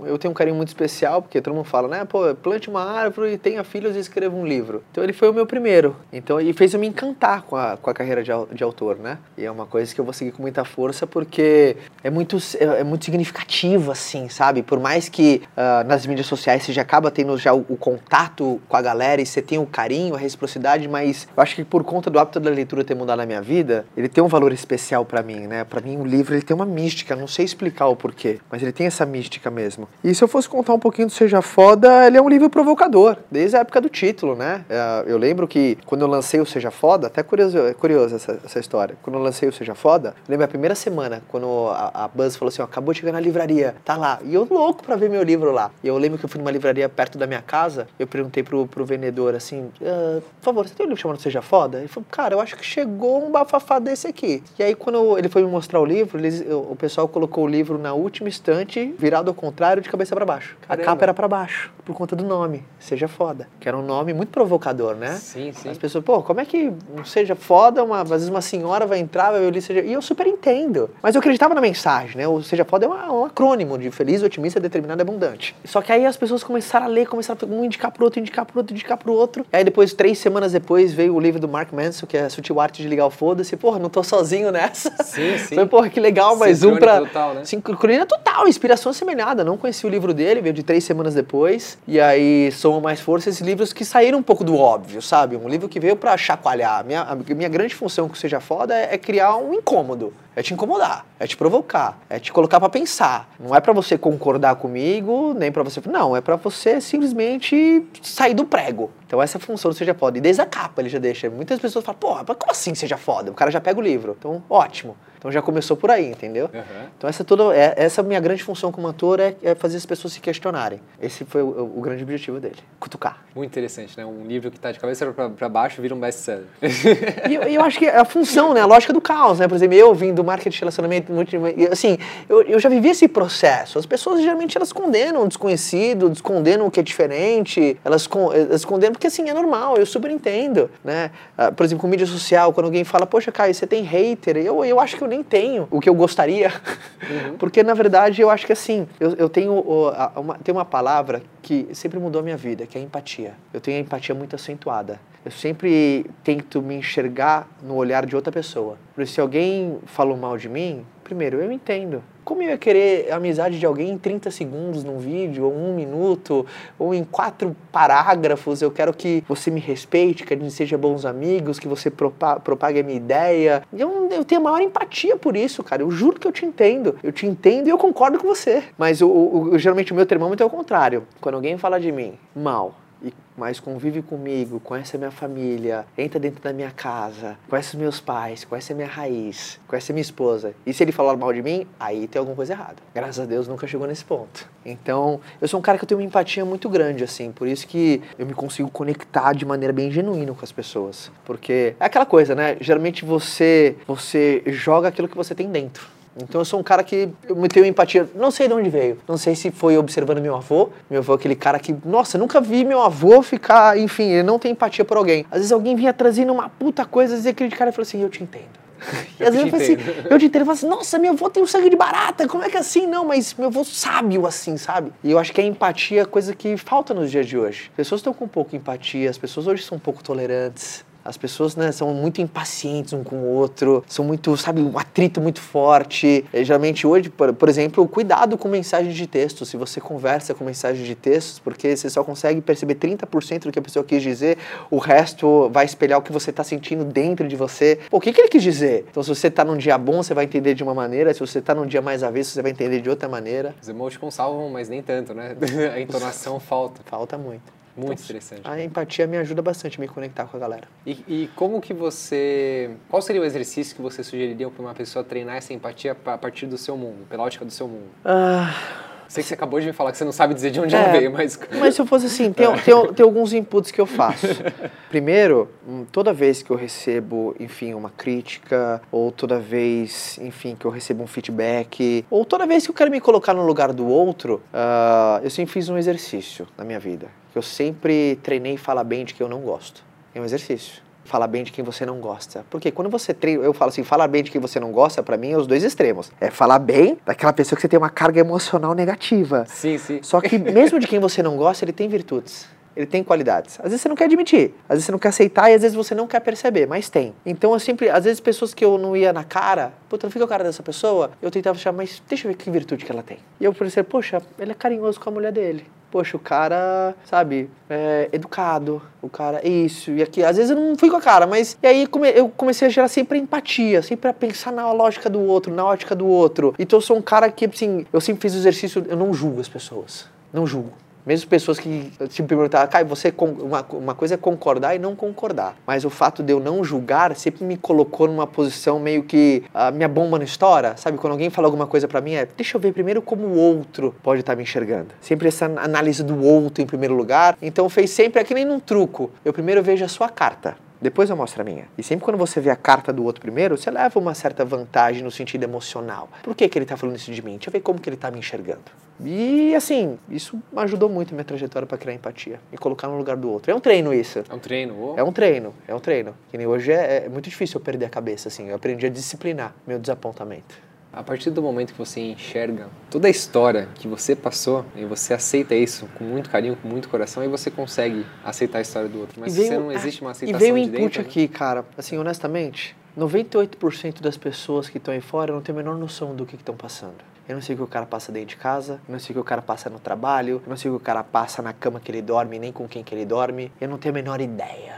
um, eu tenho um carinho muito especial, porque todo mundo fala, né, pô, plante uma árvore, tenha filhos e escreva um livro. Então ele foi o meu primeiro. Então, e fez eu me encantar com a, com a carreira de, de autor, né? E é uma coisa que eu vou seguir com muita força, porque é muito, é, é muito significativo, assim, sabe? Por mais que uh, nas mídias sociais você já acaba tendo já o, o contato com a galera e você tem o carinho, a reciprocidade, mas eu acho que por conta do hábito da leitura ter mudado a minha vida, ele tem um valor especial para mim, né? Para mim o livro ele tem uma mística, não sei explicar o porquê, mas ele tem essa mística mesmo. E se eu fosse contar um pouquinho do Seja Foda, ele é um livro provocador, desde a época do título, né? É, eu lembro que quando eu lancei o Seja Foda, até curioso, é curioso essa, essa história. Quando eu lancei o Seja Foda, lembro a primeira semana, quando a, a Buzz falou assim, ó, acabou de chegar na livraria, tá lá. E eu louco para ver meu livro lá. E eu lembro que eu fui numa livraria perto da minha casa, eu perguntei pro, pro vendedor assim, uh, por favor, você tem um livro chamado Seja Foda? Ele falou, cara, eu acho que chegou um bafafá desse aqui. E aí, quando ele foi me mostrar o livro, eles- o pessoal colocou o livro na última estante, virado ao contrário, de cabeça para baixo. Caramba. A capa era para baixo, por conta do nome, Seja Foda. Que era um nome muito provocador, né? Sim, sim. As pessoas, pô, como é que um seja foda, uma, às vezes uma senhora vai entrar, vai ler seja. E eu super entendo. Mas eu acreditava na mensagem, né? O seja foda é uma- um acrônimo de feliz, otimista, determinado e abundante. Só que aí as pessoas começaram a ler, começaram a um indicar pro outro, indicar pro outro, indicar pro outro. E aí depois, três semanas depois, veio o livro do Mark Manson, que é Sutil Arte de Ligar o Foda-se. Porra, não tô sozinho nessa. Sim, sim. Foi, porra, que legal, mais um pra. total, né? Sincronia total, inspiração assemelhada. Não conheci o livro dele, veio de três semanas depois. E aí, Soma Mais Força, esses livros que saíram um pouco do óbvio, sabe? Um livro que veio pra chacoalhar. Minha, minha grande função com Seja Foda é, é criar um incômodo. É te incomodar, é te provocar, é te colocar pra pensar. Não é pra você concordar comigo, nem pra você. Não, é pra você simplesmente sair do prego. Então essa função do Seja Foda. E desde a capa ele já deixa. Muitas pessoas falam, porra, mas como assim Seja Foda? O cara já pega o livro. Então, ótimo. Então já começou por aí, entendeu? Aham. Então essa toda, é, essa é minha grande função como ator é, é fazer as pessoas se questionarem. Esse foi o, o grande objetivo dele, cutucar. Muito interessante, né? Um livro que tá de cabeça pra, pra baixo vira um best-seller. E eu, acho que é a função, né, a lógica do caos, né? Por exemplo, eu vim do marketing de relacionamento, assim, eu, eu já vivi esse processo. As pessoas geralmente elas condenam o desconhecido, descondenam o que é diferente, elas, con- elas condenam porque assim é normal, eu super entendo, né? Ah, por exemplo, com mídia social, quando alguém fala, poxa, Caio, você tem hater, eu, eu acho que eu nem tenho o que eu gostaria, porque na verdade eu acho que assim, eu, eu tenho a- uma, tem uma palavra que sempre mudou a minha vida, que é a empatia. Eu tenho a empatia muito acentuada. Eu sempre tento me enxergar no olhar de outra pessoa. Por isso, se alguém falou mal de mim, primeiro, eu entendo. Como eu ia querer a amizade de alguém em 30 segundos num vídeo, ou um minuto, ou em quatro parágrafos? Eu quero que você me respeite, que a gente seja bons amigos, que você propa- propague a minha ideia. Eu, eu tenho a maior empatia por isso, cara. Eu juro que eu te entendo. Eu te entendo e eu concordo com você. Mas geralmente o meu termômetro é o contrário. Quando alguém fala de mim mal, e- mas convive comigo, conhece a minha família, entra dentro da minha casa, conhece os meus pais, conhece a minha raiz, conhece a minha esposa. E se ele falar mal de mim, aí tem alguma coisa errada. Graças a Deus nunca chegou nesse ponto. Então, eu sou um cara que eu tenho uma empatia muito grande, assim, por isso que eu me consigo conectar de maneira bem genuína com as pessoas. Porque é aquela coisa, né? Geralmente você, você joga aquilo que você tem dentro. Então eu sou um cara que eu tenho empatia, não sei de onde veio. Não sei se foi observando meu avô. Meu avô é aquele cara que, nossa, nunca vi meu avô ficar, enfim, ele não tem empatia por alguém. Às vezes alguém vinha trazendo uma puta coisa, às vezes aquele cara falou assim, eu te entendo. E às vezes eu te falei assim, entendo. eu te entendo, eu falo assim, nossa, meu avô tem um sangue de barata, como é que é assim? Não, mas meu avô sábio assim, sabe? E eu acho que a empatia é coisa que falta nos dias de hoje. As pessoas estão com pouca empatia, as pessoas hoje são um pouco tolerantes. As pessoas, né, são muito impacientes um com o outro, são muito, sabe, um atrito muito forte. E, geralmente hoje, por, por exemplo, cuidado com mensagens de texto. Se você conversa com mensagens de textos, porque você só consegue perceber 30% do que a pessoa quis dizer, o resto vai espelhar o que você está sentindo dentro de você. Pô, o que, que ele quis dizer? Então, se você está num dia bom, você vai entender de uma maneira, se você está num dia mais avesso, você vai entender de outra maneira. Os emoticons salvam, mas nem tanto, né? A entonação falta. Falta muito. Muito interessante. A empatia me ajuda bastante a me conectar com a galera. E, e como que você... Qual seria o exercício que você sugeriria para uma pessoa treinar essa empatia pa- a partir do seu mundo, pela ótica do seu mundo? Ah, Sei que você acabou de me falar que você não sabe dizer de onde É. ela veio, mas... Mas se eu fosse assim, tem, tem, tem alguns inputs que eu faço. Primeiro, hum, toda vez que eu recebo, enfim, uma crítica, ou toda vez, enfim, que eu recebo um feedback, ou toda vez que eu quero me colocar no lugar do outro, ah, eu sempre fiz um exercício na minha vida. Que eu sempre treinei falar bem de quem eu não gosto. É um exercício. Falar bem de quem você não gosta. Porque quando você treina, eu falo assim, falar bem de quem você não gosta, pra mim é os dois extremos. É falar bem daquela pessoa que você tem uma carga emocional negativa. Sim, sim. Só que mesmo de quem você não gosta, ele tem virtudes. Ele tem qualidades. Às vezes você não quer admitir, às vezes você não quer aceitar e às vezes você não quer perceber, mas tem. Então eu sempre, às vezes pessoas que eu não ia na cara, puta, não fica o cara dessa pessoa, eu tentava achar, mas deixa eu ver que virtude que ela tem. E eu pensei, poxa, ele é carinhoso com a mulher dele. Poxa, o cara, sabe, é educado, o cara é isso e aqui. Às vezes eu não fui com a cara, mas. E aí come- eu comecei a gerar sempre empatia, sempre a pensar na lógica do outro, na ótica do outro. Então eu sou um cara que, assim, eu sempre fiz o exercício, eu não julgo as pessoas. Não julgo. Mesmo pessoas que se perguntavam, Caio, você uma, uma coisa é concordar e não concordar. Mas o fato de eu não julgar sempre me colocou numa posição meio que a minha bomba não estoura. Sabe, quando alguém fala alguma coisa pra mim, é deixa eu ver primeiro como o outro pode estar me enxergando. Sempre essa análise do outro em primeiro lugar. Então fez sempre, é que nem num truco. Eu primeiro vejo a sua carta. Depois eu mostro a minha. E sempre quando você vê a carta do outro primeiro, você leva uma certa vantagem no sentido emocional. Por que, que ele tá falando isso de mim? Deixa eu ver como que ele tá me enxergando. E assim, isso ajudou muito a minha trajetória para criar empatia e colocar no lugar do outro. É um treino isso. É um treino, ô. É um treino, é um treino. Que nem hoje é, é muito difícil eu perder a cabeça, assim. Eu aprendi a disciplinar meu desapontamento. A partir do momento que você enxerga toda a história que você passou e você aceita isso com muito carinho, com muito coração, aí você consegue aceitar a história do outro. Mas E veio- você não existe uma E aceitação veio o de input dentro, né? aqui, cara. Assim, honestamente, 98% das pessoas que estão aí fora não tem a menor noção do que estão passando. Eu não sei o que o cara passa dentro de casa, eu não sei o que o cara passa no trabalho, eu não sei o que o cara passa na cama que ele dorme, nem com quem que ele dorme. Eu não tenho a menor ideia.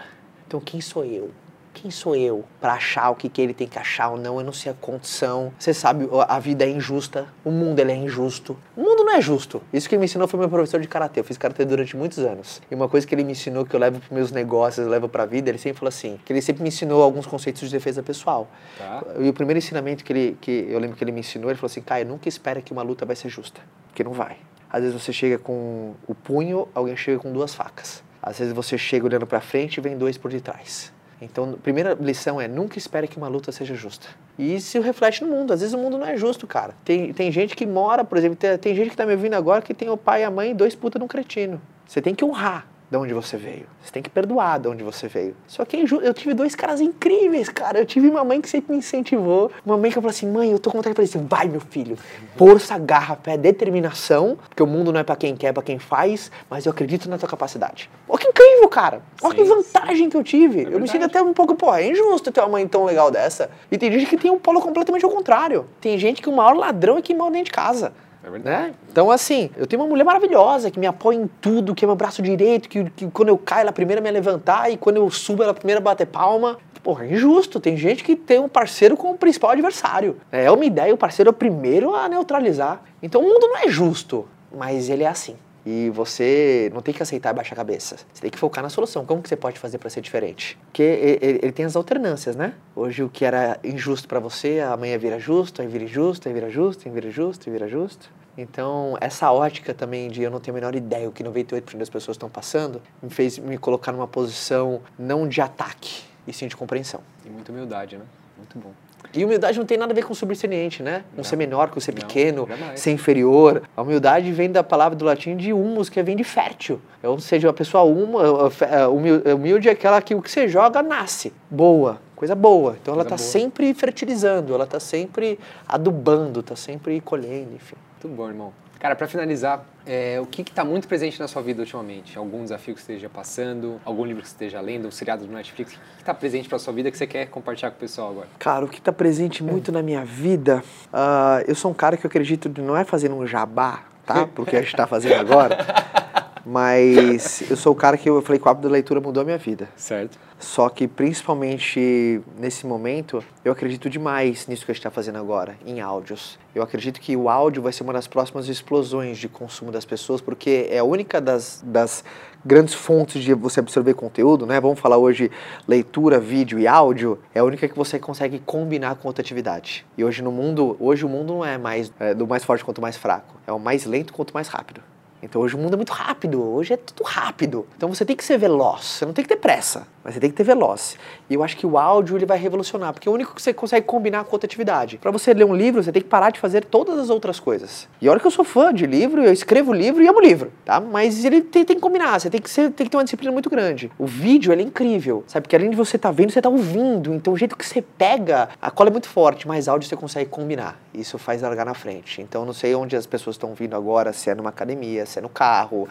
Então, quem sou eu? Quem sou eu para achar o que, que ele tem que achar ou não? Eu não sei a condição. Você sabe, a vida é injusta, o mundo ele é injusto. O mundo não é justo. Isso que ele me ensinou foi meu professor de karatê. Eu fiz karatê durante muitos anos. E uma coisa que ele me ensinou que eu levo para meus negócios, eu levo para a vida, ele sempre falou assim, que ele sempre me ensinou alguns conceitos de defesa pessoal. Tá. E o primeiro ensinamento que ele que eu lembro que ele me ensinou, ele falou assim: "Caio, nunca espera que uma luta vai ser justa, porque não vai. Às vezes você chega com o punho, alguém chega com duas facas. Às vezes você chega olhando para frente e vem dois por detrás. Então, a primeira lição é nunca espere que uma luta seja justa. E isso reflete no mundo. Às vezes o mundo não é justo, cara. Tem, tem gente que mora, por exemplo, tem, tem gente que tá me ouvindo agora que tem o pai e a mãe e dois puta num cretino. Você tem que honrar de onde você veio. Você tem que perdoar de onde você veio. Só que é eu tive dois caras incríveis, cara. Eu tive uma mãe que sempre me incentivou. Uma mãe que falou assim: mãe, eu tô com vontade de fazer assim, vai, meu filho. Força, garra, fé, determinação. Porque o mundo não é pra quem quer, é pra quem faz. Mas eu acredito na tua capacidade. Olha que incrível, cara. Olha que Sim, vantagem que eu tive. eu me verdade. sinto até um pouco, pô, é injusto ter uma mãe tão legal dessa. E tem gente que tem um polo completamente ao contrário. Tem gente que o maior ladrão é quem mora dentro de casa. É verdade. Né? Então, assim, eu tenho uma mulher maravilhosa que me apoia em tudo, que é meu braço direito, que, que quando eu caio, ela é primeira me levantar, e quando eu subo, ela é primeira bater palma. Porra, é injusto. Tem gente que tem um parceiro como principal adversário. É uma ideia, o parceiro é o primeiro a neutralizar. Então, o mundo não é justo, mas ele é assim. E você não tem que aceitar baixar a cabeça. Você tem que focar na solução. Como que você pode fazer para ser diferente? Porque ele, ele- ele tem as alternâncias, né? Hoje o que era injusto para você, amanhã vira justo, aí vira injusto, aí vira justo, aí vira justo, aí vira justo. Então, essa ótica também de eu não tenho a menor ideia o que 98% das pessoas estão passando, me fez me colocar numa posição não de ataque, e sim de compreensão. E muita humildade, né? Muito bom. E humildade não tem nada a ver com subserviente, né? Com Não. ser menor, com ser Não, pequeno, jamais. ser inferior. A humildade vem da palavra do latim de humus, que vem de fértil. Ou seja, a pessoa uma, humilde, humilde é aquela que o que você joga nasce. Boa, coisa boa. Então ela Coisa está boa. sempre fertilizando, ela está sempre adubando, está sempre colhendo, enfim. Muito bom, irmão. Cara, pra finalizar, é, o que está muito presente na sua vida ultimamente? Algum desafio que você esteja passando? Algum livro que você esteja lendo? Um seriado do Netflix? O que está presente pra sua vida que você quer compartilhar com o pessoal agora? Cara, o que está presente muito na minha vida, ah, eu sou um cara que eu acredito não é fazendo um jabá, tá? Porque a gente está fazendo agora. Mas eu sou o cara que eu falei que o hábito da leitura mudou a minha vida. Certo. Só que principalmente nesse momento, eu acredito demais nisso que a gente está fazendo agora, em áudios. Eu acredito que o áudio vai ser uma das próximas explosões de consumo das pessoas, porque é a única das, das grandes fontes de você absorver conteúdo, né? Vamos falar hoje leitura, vídeo e áudio, é a única que você consegue combinar com outra atividade. E hoje no mundo, hoje o mundo não é mais é, do mais forte quanto mais fraco, é o mais lento quanto mais rápido. Então hoje o mundo é muito rápido, hoje é tudo rápido. Então você tem que ser veloz, você não tem que ter pressa, mas você tem que ter veloz. E eu acho que o áudio ele vai revolucionar, porque é o único que você consegue combinar com outra atividade. Para você ler um livro, você tem que parar de fazer todas as outras coisas. E olha que eu sou fã de livro, eu escrevo livro e amo livro, tá? Mas ele tem, tem que combinar, você tem que, ser, tem que ter uma disciplina muito grande. O vídeo é incrível, sabe? Porque além de você estar vendo, você está ouvindo. Então o jeito que você pega, a cola é muito forte, mas áudio você consegue combinar. Isso faz largar na frente. Então não sei onde as pessoas estão vindo agora, se é numa academia, se é no carro,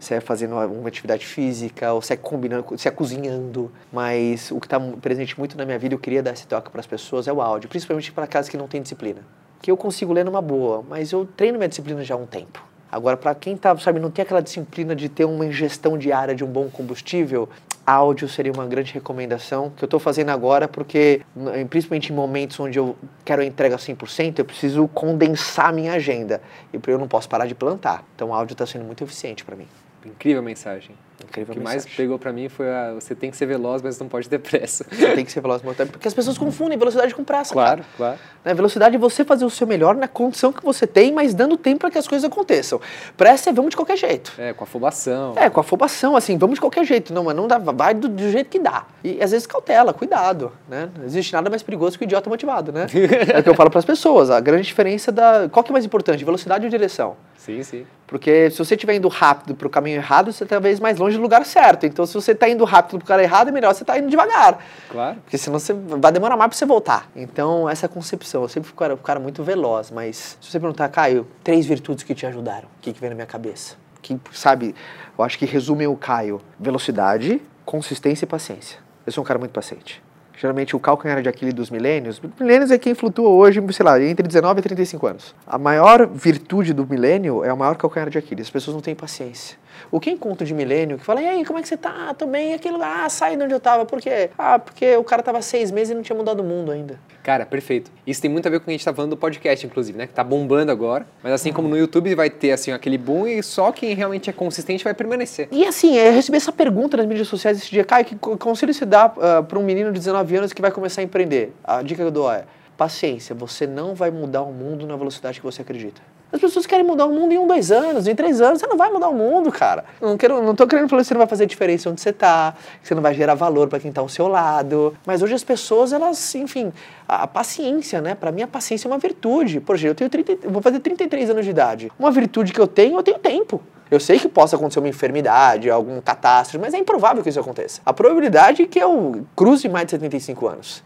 se é fazendo uma, uma atividade física, ou se é combinando, se é cozinhando. Mas o que está presente muito na minha vida, eu queria dar esse toque para as pessoas, é o áudio, principalmente para aquelas que não têm disciplina. Que eu consigo ler numa boa, mas eu treino minha disciplina já há um tempo. Agora, para quem tá, sabe, não tem aquela disciplina de ter uma ingestão diária de um bom combustível, áudio seria uma grande recomendação que eu estou fazendo agora, porque principalmente em momentos onde eu quero a entrega 100%, eu preciso condensar minha agenda. E eu não posso parar de plantar. Então, o áudio está sendo muito eficiente para mim. Incrível mensagem. O Incrível que mais pegou pra mim foi a, você tem que ser veloz, mas não pode ter pressa. Você tem que ser veloz tempo, porque as pessoas confundem velocidade com pressa. claro, cara. claro. Né? Velocidade é você fazer o seu melhor na condição que você tem, mas dando tempo para que as coisas aconteçam. Pressa é vamos de qualquer jeito. É, com afobação. É, com afobação, assim, vamos de qualquer jeito. Não, mas não dá, vai do, do jeito que dá. E às vezes cautela, cuidado, né? Não existe nada mais perigoso que o idiota motivado, né? é o que eu falo para as pessoas. A grande diferença da. Qual que é mais importante, velocidade ou direção? Sim, sim. Porque se você estiver indo rápido para o caminho errado, você está talvez mais longe do lugar certo. Então, se você está indo rápido para o cara errado, é melhor você estar indo devagar. Claro. Porque senão você vai demorar mais para você voltar. Então, essa é a concepção. Eu sempre fui um cara, um cara muito veloz, mas se você perguntar, Caio, três virtudes que te ajudaram, o que, que vem na minha cabeça? Que, sabe, eu acho que resumem o Caio: velocidade, consistência e paciência. Eu sou um cara muito paciente. Geralmente o calcanhar de Aquiles dos milênios, milênios é quem flutua hoje, sei lá, entre 19 e 35 anos. A maior virtude do milênio é o maior calcanhar de Aquiles. As pessoas não têm paciência. O que encontro de milênio que fala, e aí, como é que você tá? Tô bem, aquilo lá, ah, sai de onde eu tava. Por quê? Ah, porque o cara tava seis meses e não tinha mudado o mundo ainda. Cara, perfeito. Isso tem muito a ver com o que a gente tá falando do podcast, inclusive, né? Que tá bombando agora. Mas assim como no YouTube vai ter, assim, aquele boom e só quem realmente é consistente vai permanecer. E assim, eu recebi essa pergunta nas mídias sociais esse dia, Caio, que co- conselho se dá uh, para um menino de 19 anos que vai começar a empreender? A dica que eu dou é, paciência, você não vai mudar o mundo na velocidade que você acredita. As pessoas querem mudar o mundo em um, dois anos, em três anos, você não vai mudar o mundo, cara. Não, quero, não tô querendo falar que você não vai fazer diferença onde você tá, que você não vai gerar valor para quem tá ao seu lado. Mas hoje as pessoas, elas, enfim, a, a paciência, né? Para mim a paciência é uma virtude. Por exemplo, eu tenho 30, eu vou fazer 33 anos de idade. Uma virtude que eu tenho, eu tenho tempo. Eu sei que possa acontecer uma enfermidade, algum catástrofe, mas é improvável que isso aconteça. A probabilidade é que eu cruze mais de 75 anos.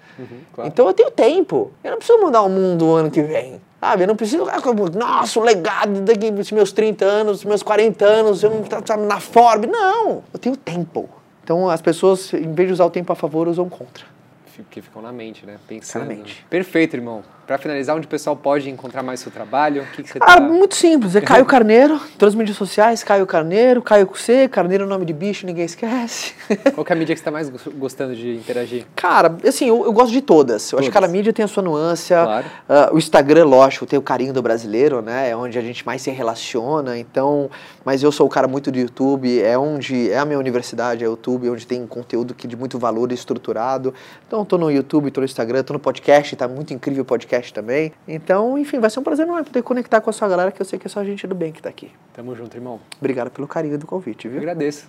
claro. Então eu tenho tempo. Eu não preciso mudar o mundo o ano que vem. Sabe? Eu não preciso. Nossa, o legado daqui dos meus 30 anos, dos meus 40 anos, eu não tá, tá na Forbes. Não, eu tenho tempo. Então as pessoas, em vez de usar o tempo a favor, usam contra. Que ficam na mente, né? Pensando. na mente. Perfeito, irmão. Pra finalizar, onde o pessoal pode encontrar mais seu trabalho? O que, que você Cara, tá... muito simples. É Caio Carneiro, todas as mídias sociais, Caio Carneiro, Caio com C, Carneiro é nome de bicho, ninguém esquece. Qual é a mídia que você tá mais gos- gostando de interagir? Cara, assim, eu, eu gosto de todas. Eu acho que Todas. cada mídia tem a sua nuância. Claro. Ah, o Instagram, lógico, tem o carinho do brasileiro, né? É onde a gente mais se relaciona. Então, mas eu sou o cara muito do YouTube, é onde é a minha universidade, é o YouTube, onde tem conteúdo que de muito valor estruturado. Então, tô no YouTube, tô no Instagram, tô no podcast, tá muito incrível o podcast também. Então, enfim, vai ser um prazer enorme poder conectar com a sua galera, que eu sei que é só gente do bem que tá aqui. Tamo junto, irmão. Obrigado pelo carinho do convite, Eu viu? agradeço.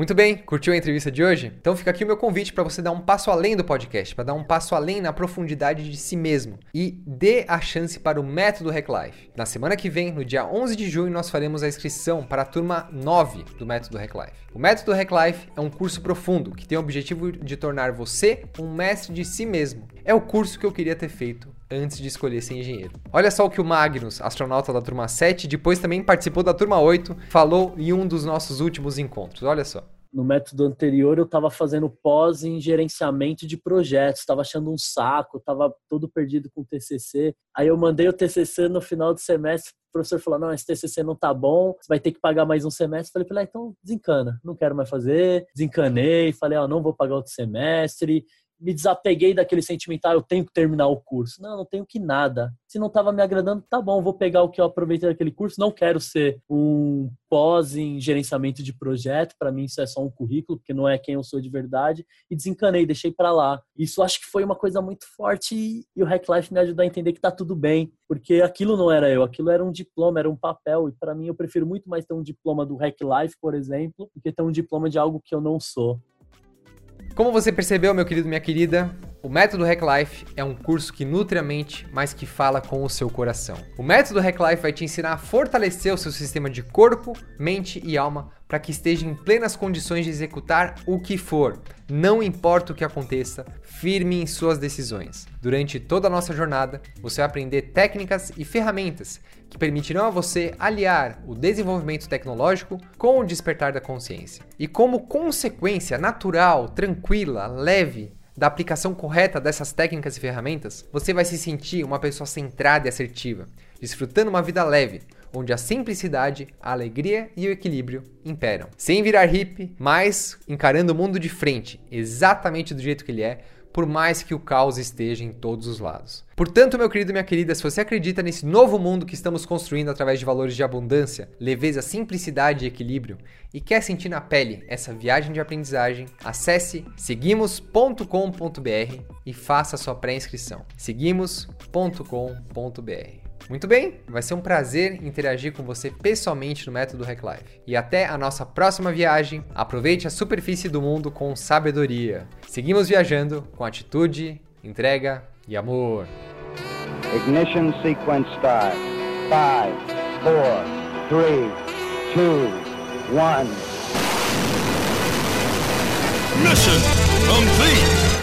Muito bem, curtiu a entrevista de hoje? Então fica aqui o meu convite para você dar um passo além do podcast, para dar um passo além na profundidade de si mesmo e dê a chance para o Método Hack Life. Na semana que vem, no dia 11 de junho, nós faremos a inscrição para a turma 9 do Método Hack Life. O Método Hack Life é um curso profundo que tem o objetivo de tornar você um mestre de si mesmo. É o curso que eu queria ter feito antes de escolher ser engenheiro. Olha só o que o Magnus, astronauta da turma 7, depois também participou da turma 8, falou em um dos nossos últimos encontros. Olha só. No método anterior, eu estava fazendo pós em gerenciamento de projetos, estava achando um saco, estava todo perdido com o TCC. Aí eu mandei o TCC no final do semestre, o professor falou: Não, esse TCC não tá bom, você vai ter que pagar mais um semestre. Falei: "Ah, Então desencana, não quero mais fazer. Desencanei, falei: Ó, não vou pagar outro semestre. Me desapeguei daquele sentimento, ah, eu tenho que terminar o curso. Não, não tenho que nada. Se não estava me agradando, tá bom, vou pegar o que eu aproveitei daquele curso. Não quero ser um pós em gerenciamento de projeto, para mim isso é só um currículo, porque não é quem eu sou de verdade. E desencanei, deixei para lá. Isso acho que foi uma coisa muito forte e, o Hack Life me ajudou a entender que tá tudo bem, porque aquilo não era eu, aquilo era um diploma, era um papel. E para mim eu prefiro muito mais ter um diploma do Hack Life, por exemplo, do que ter um diploma de algo que eu não sou. Como você percebeu, meu querido, minha querida, o Método Hack Life é um curso que nutre a mente, mas que fala com o seu coração. O Método Hack Life vai te ensinar a fortalecer o seu sistema de corpo, mente e alma para que esteja em plenas condições de executar o que for, não importa o que aconteça, firme em suas decisões. Durante toda a nossa jornada, você vai aprender técnicas e ferramentas que permitirão a você aliar o desenvolvimento tecnológico com o despertar da consciência. E como consequência natural, tranquila, leve da aplicação correta dessas técnicas e ferramentas, você vai se sentir uma pessoa centrada e assertiva, desfrutando uma vida leve, onde a simplicidade, a alegria e o equilíbrio imperam. Sem virar hippie, mas encarando o mundo de frente, exatamente do jeito que ele é, por mais que o caos esteja em todos os lados. Portanto, meu querido e minha querida, se você acredita nesse novo mundo que estamos construindo através de valores de abundância, leveza, simplicidade e equilíbrio e quer sentir na pele essa viagem de aprendizagem, acesse seguimos.com.br e faça sua pré-inscrição. seguimos.com.br muito bem, vai ser um prazer interagir com você pessoalmente no Método Hack Life. E até a nossa próxima viagem. Aproveite a superfície do mundo com sabedoria. Seguimos viajando com atitude, entrega e amor. Ignition sequence start. 5, 4, 3, 2, 1. Mission complete!